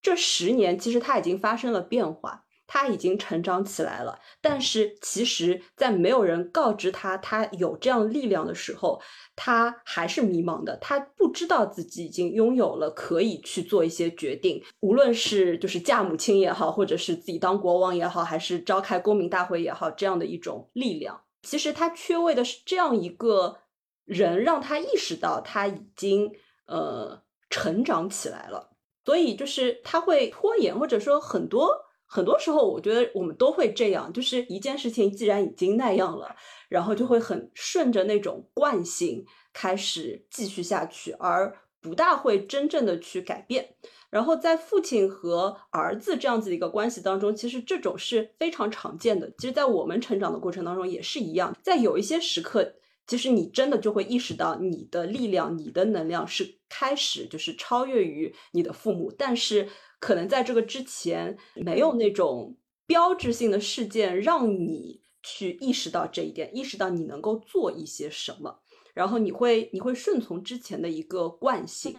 这十年其实他已经发生了变化，他已经成长起来了。但是其实，在没有人告知他他有这样力量的时候，他还是迷茫的。他不知道自己已经拥有了可以去做一些决定，无论是就是嫁母亲也好，或者是自己当国王也好，还是召开公民大会也好，这样的一种力量。其实他缺位的是这样一个人，让他意识到他已经呃成长起来了。所以就是他会拖延，或者说很多很多时候，我觉得我们都会这样，就是一件事情既然已经那样了，然后就会很顺着那种惯性开始继续下去，而不大会真正的去改变。然后在父亲和儿子这样子的一个关系当中，其实这种是非常常见的。其实，在我们成长的过程当中也是一样，在有一些时刻。其实你真的就会意识到，你的力量、你的能量是开始就是超越于你的父母，但是可能在这个之前，没有那种标志性的事件让你去意识到这一点，意识到你能够做一些什么，然后你会你会顺从之前的一个惯性。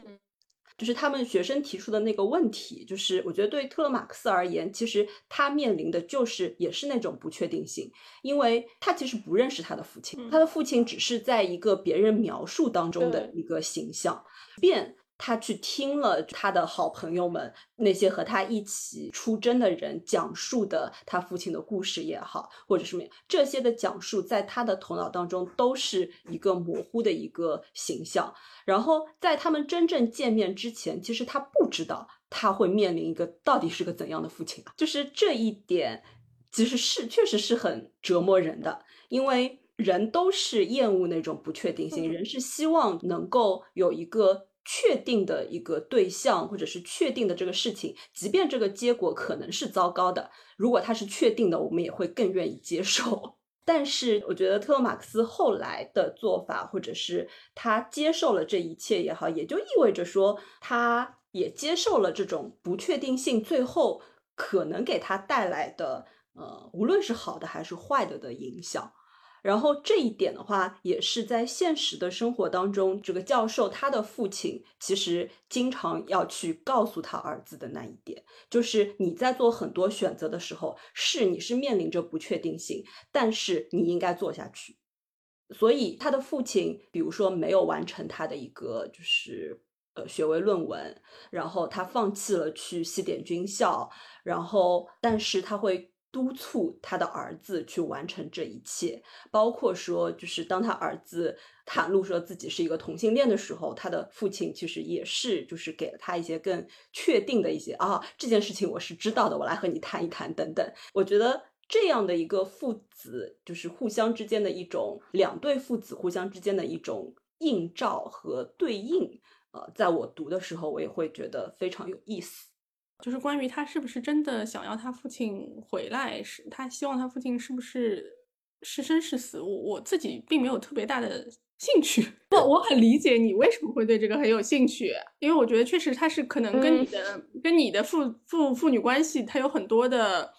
就是他们学生提出的那个问题，就是我觉得对特勒马克思而言，其实他面临的就是也是那种不确定性，因为他其实不认识他的父亲，他的父亲只是在一个别人描述当中的一个形象，变。他去听了他的好朋友们那些和他一起出征的人讲述的他父亲的故事也好，或者什么这些的讲述，在他的头脑当中都是一个模糊的一个形象。然后在他们真正见面之前，其实他不知道他会面临一个到底是个怎样的父亲啊。就是这一点，其实是确实是很折磨人的，因为人都是厌恶那种不确定性，人是希望能够有一个。确定的一个对象，或者是确定的这个事情，即便这个结果可能是糟糕的，如果它是确定的，我们也会更愿意接受。*laughs* 但是，我觉得特洛马克思后来的做法，或者是他接受了这一切也好，也就意味着说，他也接受了这种不确定性，最后可能给他带来的，呃，无论是好的还是坏的的影响。然后这一点的话，也是在现实的生活当中，这个教授他的父亲其实经常要去告诉他儿子的那一点，就是你在做很多选择的时候，是你是面临着不确定性，但是你应该做下去。所以他的父亲，比如说没有完成他的一个就是呃学位论文，然后他放弃了去西点军校，然后但是他会。督促他的儿子去完成这一切，包括说，就是当他儿子袒露说自己是一个同性恋的时候，他的父亲其实也是，就是给了他一些更确定的一些啊，这件事情我是知道的，我来和你谈一谈等等。我觉得这样的一个父子，就是互相之间的一种两对父子互相之间的一种映照和对应，呃，在我读的时候，我也会觉得非常有意思。就是关于他是不是真的想要他父亲回来，是他希望他父亲是不是是生是死，我我自己并没有特别大的兴趣。*laughs* 不，我很理解你为什么会对这个很有兴趣，因为我觉得确实他是可能跟你的跟你的父父父女关系，他有很多的。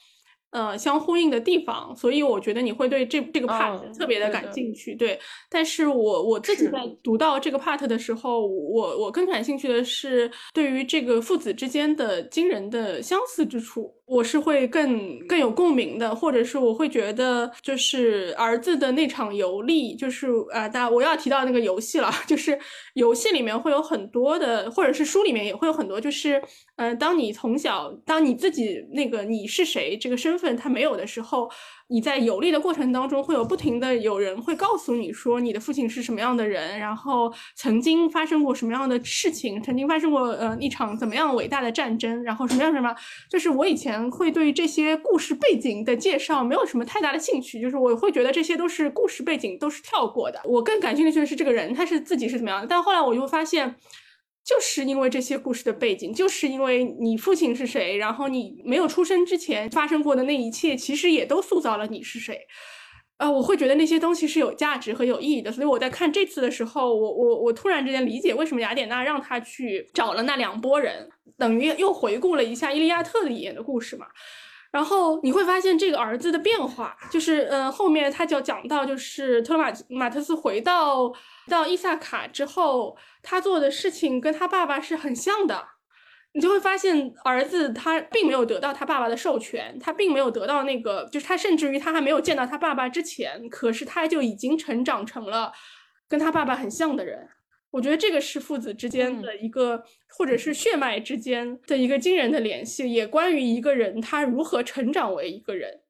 呃，相呼应的地方，所以我觉得你会对这这个 part 特别的感兴趣，对。但是我我自己在读到这个 part 的时候，我我更感兴趣的是对于这个父子之间的惊人的相似之处。我是会更更有共鸣的，或者是我会觉得，就是儿子的那场游历，就是啊，大家我要提到那个游戏了，*laughs* 就是游戏里面会有很多的，或者是书里面也会有很多，就是嗯，当你从小，当你自己那个你是谁这个身份他没有的时候。你在游历的过程当中，会有不停的有人会告诉你说你的父亲是什么样的人，然后曾经发生过什么样的事情，曾经发生过呃一场怎么样伟大的战争，然后什么样什么，就是我以前会对这些故事背景的介绍没有什么太大的兴趣，就是我会觉得这些都是故事背景，都是跳过的。我更感兴趣的是这个人他是自己是怎么样的，但后来我就发现。就是因为这些故事的背景，就是因为你父亲是谁，然后你没有出生之前发生过的那一切，其实也都塑造了你是谁。啊，我会觉得那些东西是有价值和有意义的。所以我在看这次的时候，我我我突然之间理解为什么雅典娜让他去找了那两拨人，等于又回顾了一下《伊利亚特》里演的故事嘛。然后你会发现这个儿子的变化，就是嗯，后面他就讲到，就是特马马特斯回到到伊萨卡之后，他做的事情跟他爸爸是很像的。你就会发现，儿子他并没有得到他爸爸的授权，他并没有得到那个，就是他甚至于他还没有见到他爸爸之前，可是他就已经成长成了跟他爸爸很像的人。我觉得这个是父子之间的一个，或者是血脉之间的一个惊人的联系，也关于一个人他如何成长为一个人。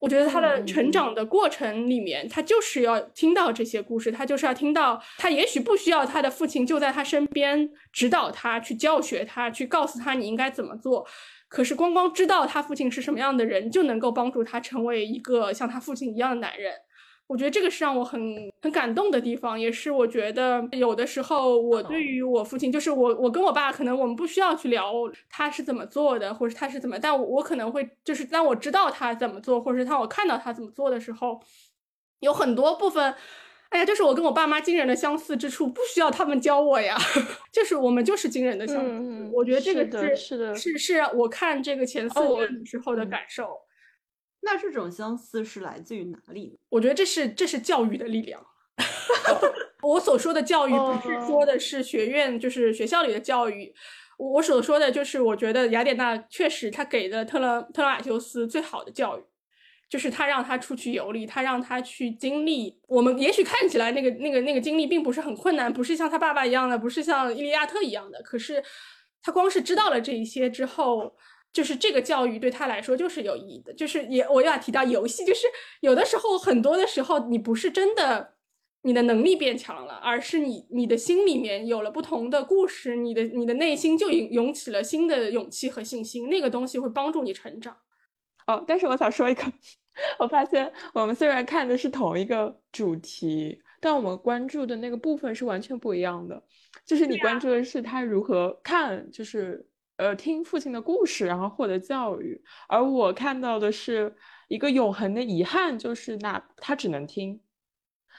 我觉得他的成长的过程里面，他就是要听到这些故事，他就是要听到，他也许不需要他的父亲就在他身边指导他，去教学他，去告诉他你应该怎么做，可是光光知道他父亲是什么样的人，就能够帮助他成为一个像他父亲一样的男人。我觉得这个是让我很很感动的地方，也是我觉得有的时候我对于我父亲，就是我我跟我爸，可能我们不需要去聊他是怎么做的，或者他是怎么，但我可能会就是当我知道他怎么做，或者是当我看到他怎么做的时候，有很多部分，哎呀，就是我跟我爸妈惊人的相似之处，不需要他们教我呀，*laughs* 就是我们就是惊人的相似。我觉得这个是是的，是是我看这个前四卷时候的感受。那这种相似是来自于哪里呢？我觉得这是这是教育的力量。*laughs* 我所说的教育不是说的是学院，就是学校里的教育。我所说的就是，我觉得雅典娜确实他给了特勒特勒马修斯最好的教育，就是他让他出去游历，他让他去经历。我们也许看起来那个那个那个经历并不是很困难，不是像他爸爸一样的，不是像伊利亚特一样的。可是他光是知道了这一些之后。就是这个教育对他来说就是有意义的，就是也我要提到游戏，就是有的时候很多的时候你不是真的你的能力变强了，而是你你的心里面有了不同的故事，你的你的内心就涌涌起了新的勇气和信心，那个东西会帮助你成长。哦，但是我想说一个，*laughs* 我发现我们虽然看的是同一个主题。但我们关注的那个部分是完全不一样的。就是你关注的是他如何看，就是呃听父亲的故事，然后获得教育，而我看到的是一个永恒的遗憾，就是那他只能听，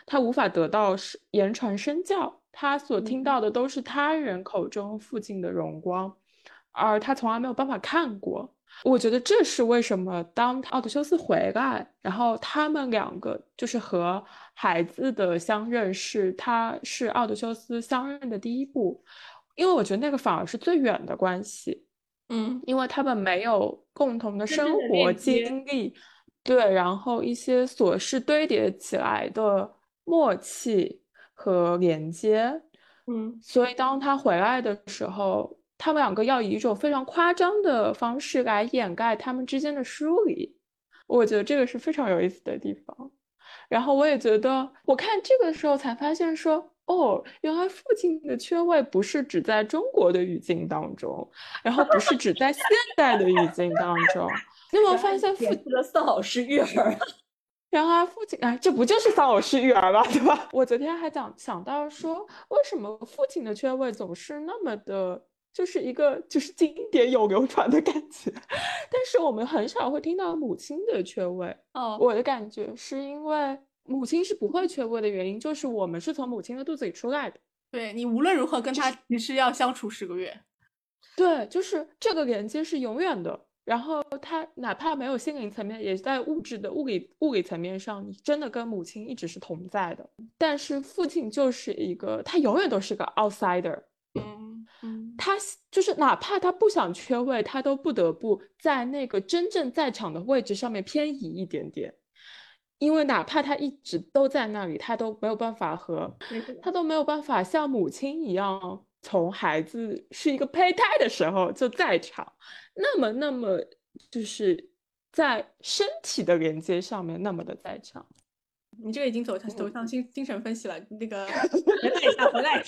他无法得到是言传身教，他所听到的。都是他人口中父亲的荣光，而他从来没有办法看过。我觉得这是为什么当奥德修斯回来，然后他们两个就是和孩子的相认，是他是奥德修斯相认的第一步，因为我觉得那个反而是最远的关系，嗯，因为他们没有共同的生活经历，对，然后一些琐事堆叠起来的默契和连接，嗯，所以当他回来的时候。他们两个要以一种非常夸张的方式来掩盖他们之间的疏离，我觉得这个是非常有意思的地方。然后我也觉得，我看这个的时候才发现说，哦，原来父亲的缺位不是只在中国的语境当中，然后不是只在现代的语境当中。你有没有发现，父亲的丧偶式育儿？*laughs* 原来父亲，哎，这不就是丧偶式育儿吗？对吧？*laughs* 我昨天还讲想到说，为什么父亲的缺位总是那么的。就是一个就是经典有流传的感觉，但是我们很少会听到母亲的缺位。哦，我的感觉是因为母亲是不会缺位的原因，就是我们是从母亲的肚子里出来的。对你无论如何跟他其实要相处十个月。对，就是这个连接是永远的。然后他哪怕没有心灵层面，也在物质的物理物理层面上，你真的跟母亲一直是同在的。但是父亲就是一个，他永远都是个 outsider。嗯。他就是哪怕他不想缺位，他都不得不在那个真正在场的位置上面偏移一点点，因为哪怕他一直都在那里，他都没有办法和他都没有办法像母亲一样，从孩子是一个胚胎的时候就在场，那么那么就是在身体的连接上面那么的在场。你这个已经走向走向精精神分析了，那个 *laughs* 回来一下，回来。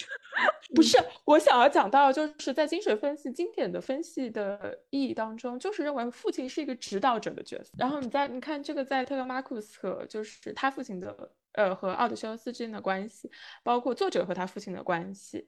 不是，我想要讲到，就是在精神分析经典的分析的意义当中，就是认为父亲是一个指导者的角色。然后你在你看这个，在特勒马库斯和就是他父亲的呃和奥德修斯之间的关系，包括作者和他父亲的关系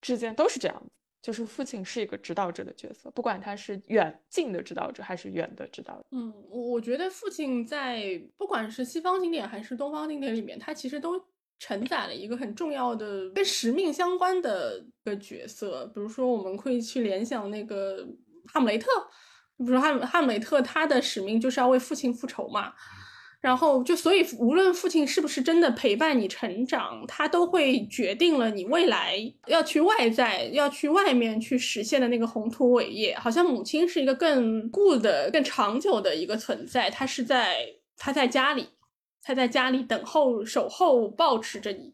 之间都是这样子。就是父亲是一个指导者的角色，不管他是远近的指导者还是远的指导。嗯，我觉得父亲在不管是西方经典还是东方经典里面，他其实都承载了一个很重要的跟使命相关的一个角色。比如说，我们可以去联想那个哈姆雷特，比如说哈哈姆雷特，他的使命就是要为父亲复仇嘛。然后就所以，无论父亲是不是真的陪伴你成长，他都会决定了你未来要去外在、要去外面去实现的那个宏图伟业。好像母亲是一个更固的、更长久的一个存在，他是在他在家里，他在家里等候、守候、抱持着你。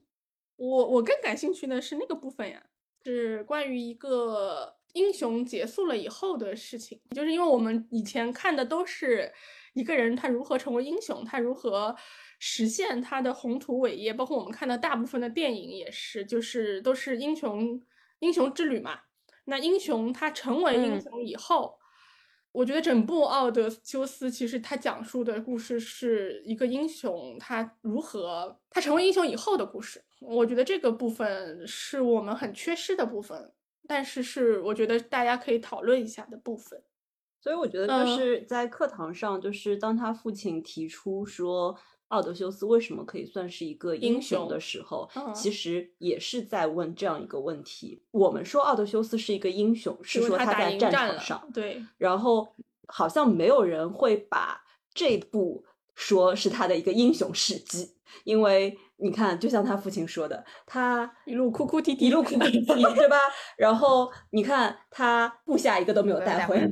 我我更感兴趣的是那个部分呀，是关于一个英雄结束了以后的事情，就是因为我们以前看的都是。一个人他如何成为英雄，他如何实现他的宏图伟业，包括我们看到大部分的电影也是，就是都是英雄英雄之旅嘛。那英雄他成为英雄以后，我觉得整部《奥德修斯》其实他讲述的故事是一个英雄他如何他成为英雄以后的故事。我觉得这个部分是我们很缺失的部分，但是是我觉得大家可以讨论一下的部分。所以我觉得就是在课堂上，就是当他父亲提出说奥德修斯为什么可以算是一个英雄的时候，其实也是在问这样一个问题：我们说奥德修斯是一个英雄，是说他在战场上，对，然后好像没有人会把这部说是他的一个英雄事迹，因为。你看，就像他父亲说的，他一路哭哭啼啼，一路哭哭啼啼，对吧？然后你看他部下一个都没有带回来，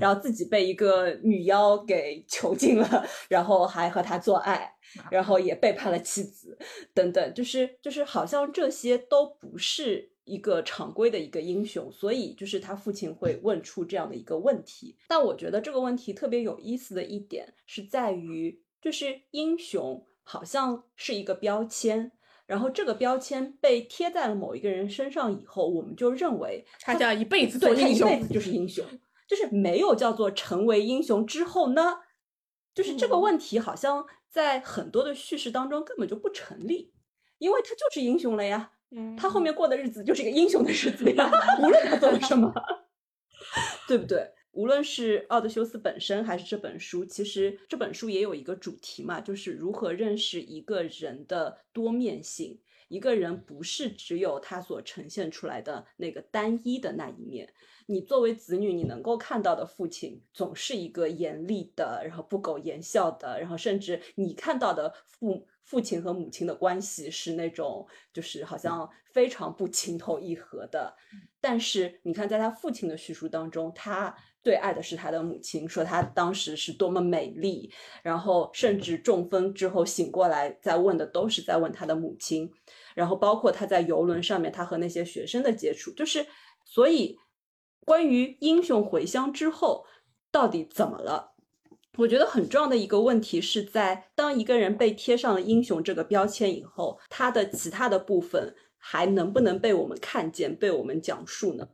然后自己被一个女妖给囚禁了，然后还和他做爱，然后也背叛了妻子，等等，就是就是好像这些都不是一个常规的一个英雄，所以就是他父亲会问出这样的一个问题。但我觉得这个问题特别有意思的一点是在于，就是英雄。好像是一个标签，然后这个标签被贴在了某一个人身上以后，我们就认为他叫一辈子做英雄，一辈子就是英雄，就是没有叫做成为英雄之后呢，就是这个问题好像在很多的叙事当中根本就不成立。因为他就是英雄了呀。他后面过的日子就是一个英雄的日子呀，*laughs* 无论他做了什么，*laughs* 对不对？无论是奥德修斯本身还是这本书，其实这本书也有一个主题嘛，就是如何认识一个人的多面性。一个人不是只有他所呈现出来的那个单一的那一面。你作为子女，你能够看到的父亲总是一个严厉的，然后不苟言笑的，然后甚至你看到的父父亲和母亲的关系是那种就是好像非常不情投意合的。但是你看，在他父亲的叙述当中，他。最爱的是他的母亲，说他当时是多么美丽，然后甚至中风之后醒过来，在问的都是在问他的母亲，然后包括他在游轮上面，他和那些学生的接触，就是所以关于英雄回乡之后到底怎么了？我觉得很重要的一个问题是在当一个人被贴上了英雄这个标签以后，他的其他的部分还能不能被我们看见、被我们讲述呢？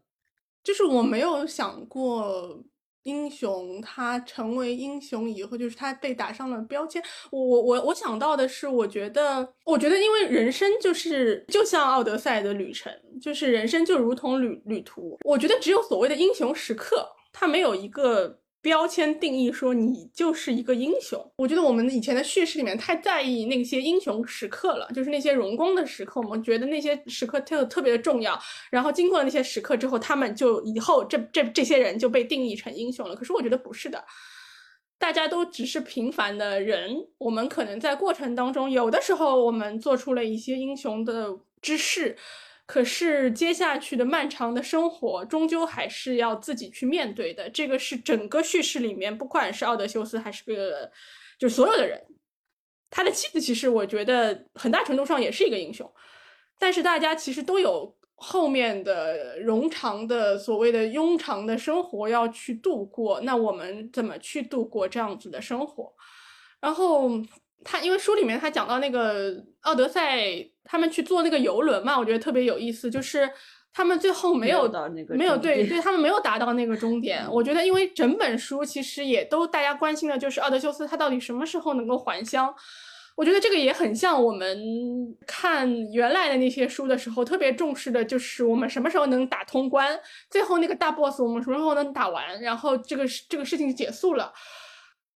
就是我没有想过英雄他成为英雄以后，就是他被打上了标签。我我我想到的是，我觉得，我觉得，因为人生就是就像奥德赛的旅程，就是人生就如同旅旅途。我觉得只有所谓的英雄时刻，他没有一个。标签定义说你就是一个英雄，我觉得我们以前的叙事里面太在意那些英雄时刻了，就是那些荣光的时刻，我们觉得那些时刻特特别的重要。然后经过了那些时刻之后，他们就以后这这这些人就被定义成英雄了。可是我觉得不是的，大家都只是平凡的人，我们可能在过程当中，有的时候我们做出了一些英雄的之事。可是接下去的漫长的生活，终究还是要自己去面对的。这个是整个叙事里面，不管是奥德修斯还是个，就所有的人，他的妻子其实我觉得很大程度上也是一个英雄。但是大家其实都有后面的冗长的所谓的庸长的生活要去度过。那我们怎么去度过这样子的生活？然后。他因为书里面他讲到那个奥德赛，他们去坐那个游轮嘛，我觉得特别有意思，就是他们最后没有到那个没有对对，他们没有达到那个终点。我觉得，因为整本书其实也都大家关心的就是奥德修斯他到底什么时候能够还乡。我觉得这个也很像我们看原来的那些书的时候，特别重视的就是我们什么时候能打通关，最后那个大 boss 我们什么时候能打完，然后这个这个事情结束了。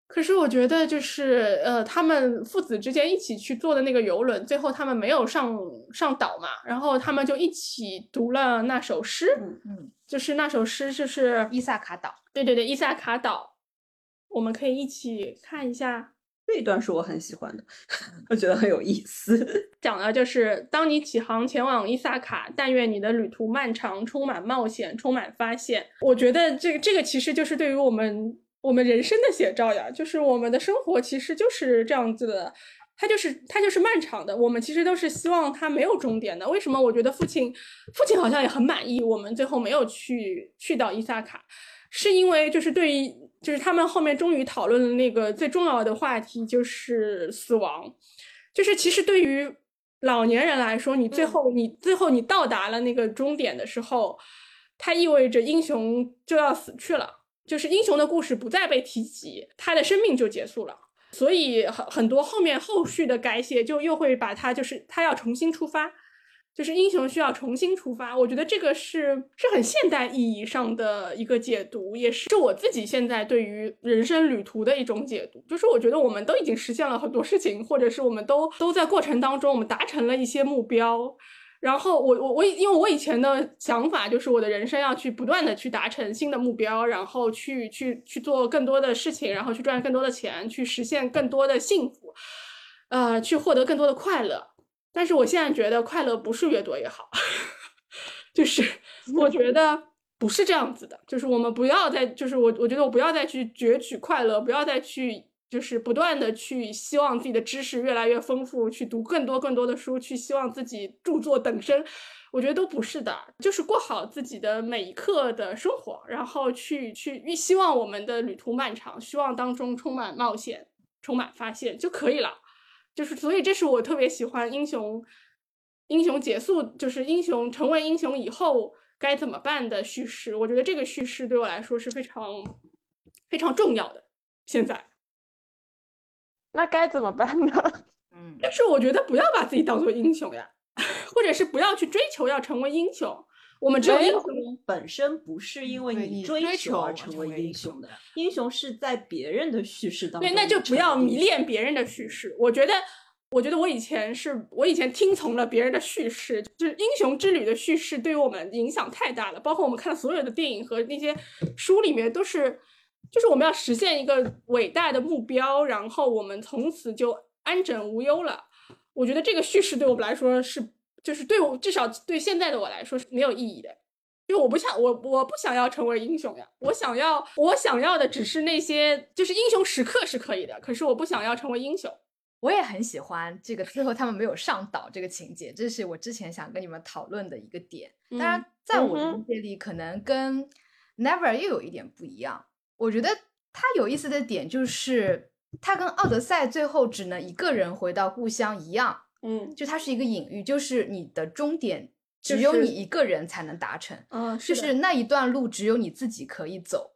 可是我觉得，就是呃，他们父子之间一起去坐的那个游轮，最后他们没有上上岛嘛，然后他们就一起读了那首诗，嗯嗯，就是那首诗，就是伊萨卡岛，对对对，伊萨卡岛，我们可以一起看一下这一段，是我很喜欢的，*laughs* 我觉得很有意思，*laughs* 讲的就是当你起航前往伊萨卡，但愿你的旅途漫长，充满冒险，充满发现。我觉得这个这个其实就是对于我们。我们人生的写照呀，就是我们的生活其实就是这样子的，它就是它就是漫长的。我们其实都是希望它没有终点的。为什么？我觉得父亲父亲好像也很满意，我们最后没有去去到伊萨卡，是因为就是对于就是他们后面终于讨论了那个最重要的话题，就是死亡。就是其实对于老年人来说，你最后你最后你到达了那个终点的时候，它意味着英雄就要死去了。就是英雄的故事不再被提及，他的生命就结束了。所以很很多后面后续的改写就又会把他就是他要重新出发，就是英雄需要重新出发。我觉得这个是是很现代意义上的一个解读，也是我自己现在对于人生旅途的一种解读。就是我觉得我们都已经实现了很多事情，或者是我们都都在过程当中我们达成了一些目标。然后我我我因为我以前的想法就是我的人生要去不断的去达成新的目标，然后去去去做更多的事情，然后去赚更多的钱，去实现更多的幸福，呃，去获得更多的快乐。但是我现在觉得快乐不是越多越好，*laughs* 就是我觉得不是这样子的，就是我们不要再就是我我觉得我不要再去攫取快乐，不要再去。就是不断的去希望自己的知识越来越丰富，去读更多更多的书，去希望自己著作等身，我觉得都不是的，就是过好自己的每一刻的生活，然后去去希望我们的旅途漫长，希望当中充满冒险，充满发现就可以了。就是所以这是我特别喜欢英雄，英雄结束就是英雄成为英雄以后该怎么办的叙事，我觉得这个叙事对我来说是非常非常重要的。现在。那该怎么办呢？嗯，但是我觉得不要把自己当做英雄呀，*laughs* 或者是不要去追求要成为英雄。我们只有英雄本身不是因为你追求而成为英雄的，英雄是在别人的叙事当中。对，那就不要迷恋别人的叙事。我觉得，我觉得我以前是我以前听从了别人的叙事，就是英雄之旅的叙事，对于我们影响太大了。包括我们看的所有的电影和那些书里面，都是就是我们要实现一个伟大的目标，然后我们从此就安枕无忧了。我觉得这个叙事对我们来说是。就是对我至少对现在的我来说是没有意义的，因为我不想我我不想要成为英雄呀，我想要我想要的只是那些就是英雄时刻是可以的，可是我不想要成为英雄。我也很喜欢这个最后他们没有上岛这个情节，这是我之前想跟你们讨论的一个点。当然，在我的理解里，可能跟 Never 又有一点不一样。我觉得它有意思的点就是它跟奥德赛最后只能一个人回到故乡一样。嗯，就它是一个隐喻，就是你的终点只有你一个人才能达成，嗯，就是那一段路只有你自己可以走，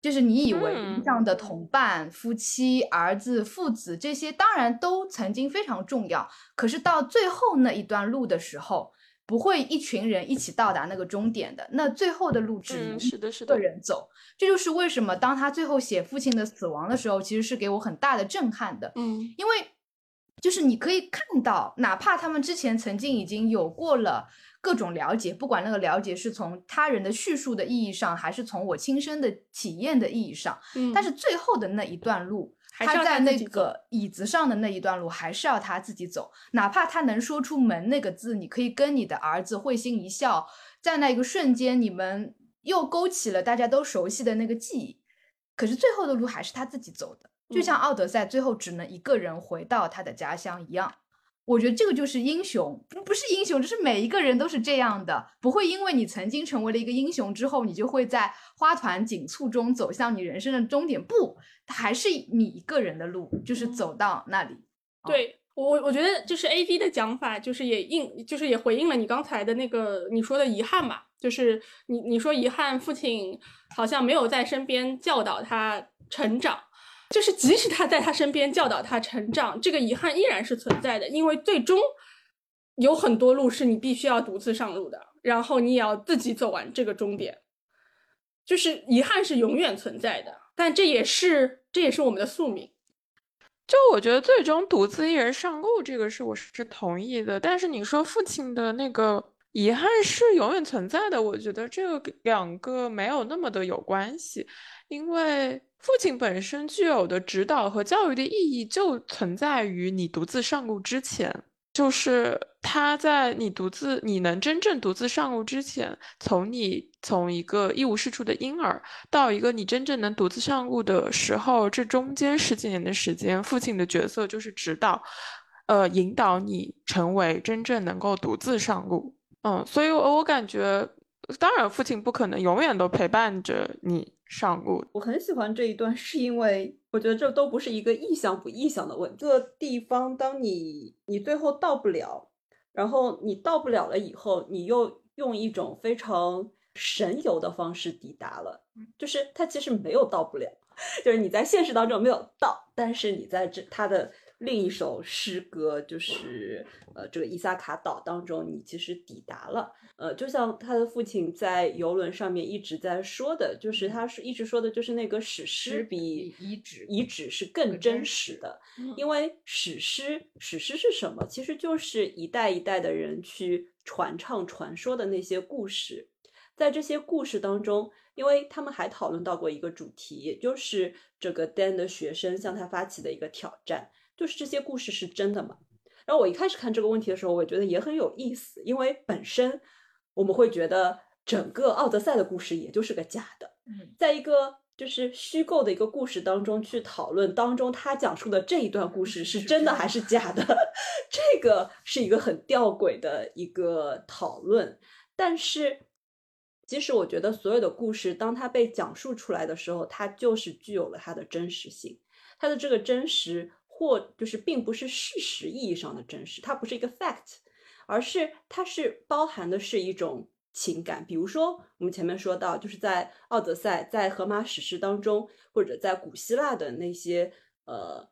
就是你以为这样的同伴、夫妻、儿子、父子这些当然都曾经非常重要，可是到最后那一段路的时候，不会一群人一起到达那个终点的，那最后的路只能是的，是的，个人走，这就是为什么当他最后写父亲的死亡的时候，其实是给我很大的震撼的，嗯，因为。就是你可以看到，哪怕他们之前曾经已经有过了各种了解，不管那个了解是从他人的叙述的意义上，还是从我亲身的体验的意义上，嗯，但是最后的那一段路，他在那个椅子上的那一段路，还是要他自己走。哪怕他能说出“门”那个字，你可以跟你的儿子会心一笑，在那一个瞬间，你们又勾起了大家都熟悉的那个记忆。可是最后的路还是他自己走的。就像奥德赛最后只能一个人回到他的家乡一样，我觉得这个就是英雄，不不是英雄，就是每一个人都是这样的，不会因为你曾经成为了一个英雄之后，你就会在花团锦簇中走向你人生的终点，不，还是你一个人的路，就是走到那里。对我，我觉得就是 A D 的讲法，就是也应，就是也回应了你刚才的那个你说的遗憾嘛，就是你你说遗憾，父亲好像没有在身边教导他成长。就是即使他在他身边教导他成长，这个遗憾依然是存在的，因为最终有很多路是你必须要独自上路的，然后你也要自己走完这个终点。就是遗憾是永远存在的，但这也是这也是我们的宿命。就我觉得最终独自一人上路这个是我是同意的，但是你说父亲的那个遗憾是永远存在的，我觉得这个两个没有那么的有关系，因为。父亲本身具有的指导和教育的意义，就存在于你独自上路之前。就是他在你独自、你能真正独自上路之前，从你从一个一无是处的婴儿，到一个你真正能独自上路的时候，这中间十几年的时间，父亲的角色就是指导，呃，引导你成为真正能够独自上路。嗯，所以我我感觉，当然，父亲不可能永远都陪伴着你。上路，我很喜欢这一段，是因为我觉得这都不是一个意向不意向的问题。这个地方，当你你最后到不了，然后你到不了了以后，你又用一种非常神游的方式抵达了，就是他其实没有到不了，*laughs* 就是你在现实当中没有到，但是你在这他的。另一首诗歌就是，呃，这个伊萨卡岛当中，你其实抵达了，呃，就像他的父亲在游轮上面一直在说的，就是他是一直说的，就是那个史诗比遗址遗址是更真实的，因为史诗史诗是什么？其实就是一代一代的人去传唱传说的那些故事，在这些故事当中，因为他们还讨论到过一个主题，也就是这个 Dan 的学生向他发起的一个挑战。就是这些故事是真的吗？然后我一开始看这个问题的时候，我觉得也很有意思，因为本身我们会觉得整个奥德赛的故事也就是个假的。嗯，在一个就是虚构的一个故事当中去讨论当中他讲述的这一段故事是真的还是假的，*laughs* 这个是一个很吊诡的一个讨论。但是，其实我觉得所有的故事当它被讲述出来的时候，它就是具有了它的真实性，它的这个真实。或就是并不是事实意义上的真实，它不是一个 fact，而是它是包含的是一种情感。比如说，我们前面说到，就是在《奥德赛》在荷马史诗当中，或者在古希腊的那些呃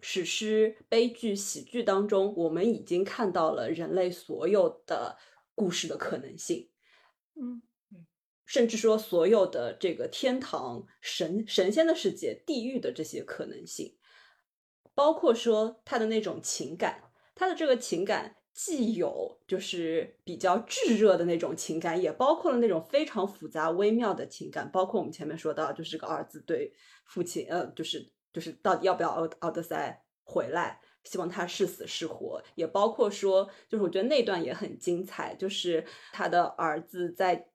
史诗、悲剧、喜剧当中，我们已经看到了人类所有的故事的可能性。嗯。甚至说，所有的这个天堂、神神仙的世界、地狱的这些可能性，包括说他的那种情感，他的这个情感既有就是比较炙热的那种情感，也包括了那种非常复杂微妙的情感，包括我们前面说到，就是这个儿子对父亲，呃，就是就是到底要不要奥奥德赛回来，希望他是死是活，也包括说，就是我觉得那段也很精彩，就是他的儿子在。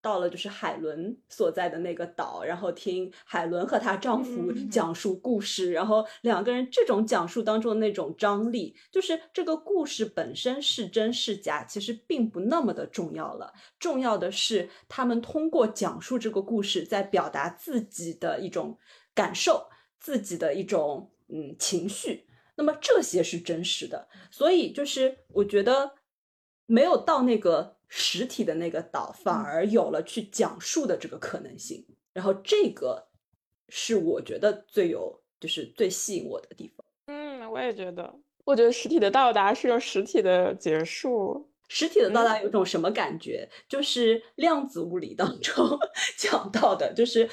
到了就是海伦所在的那个岛，然后听海伦和她丈夫讲述故事，然后两个人这种讲述当中的那种张力，就是这个故事本身是真是假，其实并不那么的重要了。重要的是他们通过讲述这个故事，在表达自己的一种感受，自己的一种嗯情绪。那么这些是真实的，所以就是我觉得没有到那个。实体的那个岛反而有了去讲述的这个可能性，然后这个是我觉得最有就是最吸引我的地方。嗯，我也觉得，我觉得实体的到达是用实体的结束。实体的到达有种什么感觉？就是量子物理当 *laughs* 中讲到的，就是。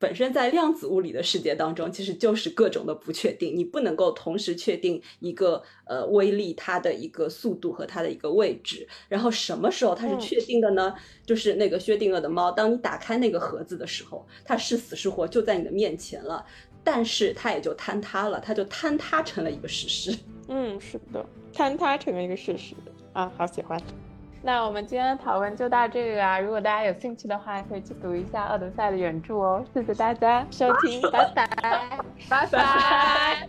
本身在量子物理的世界当中，其实就是各种的不确定，你不能够同时确定一个呃微粒它的一个速度和它的一个位置。然后什么时候它是确定的呢？就是那个薛定谔的猫，当你打开那个盒子的时候，它是死是活就在你的面前了，但是它也就坍塌了，它就坍塌成了一个事实。嗯，是的，坍塌成了一个事实啊，好喜欢。那我们今天的讨论就到这里啦。如果大家有兴趣的话，可以去读一下《奥德赛》的原著哦。谢谢大家收听，*laughs* 拜拜，拜拜。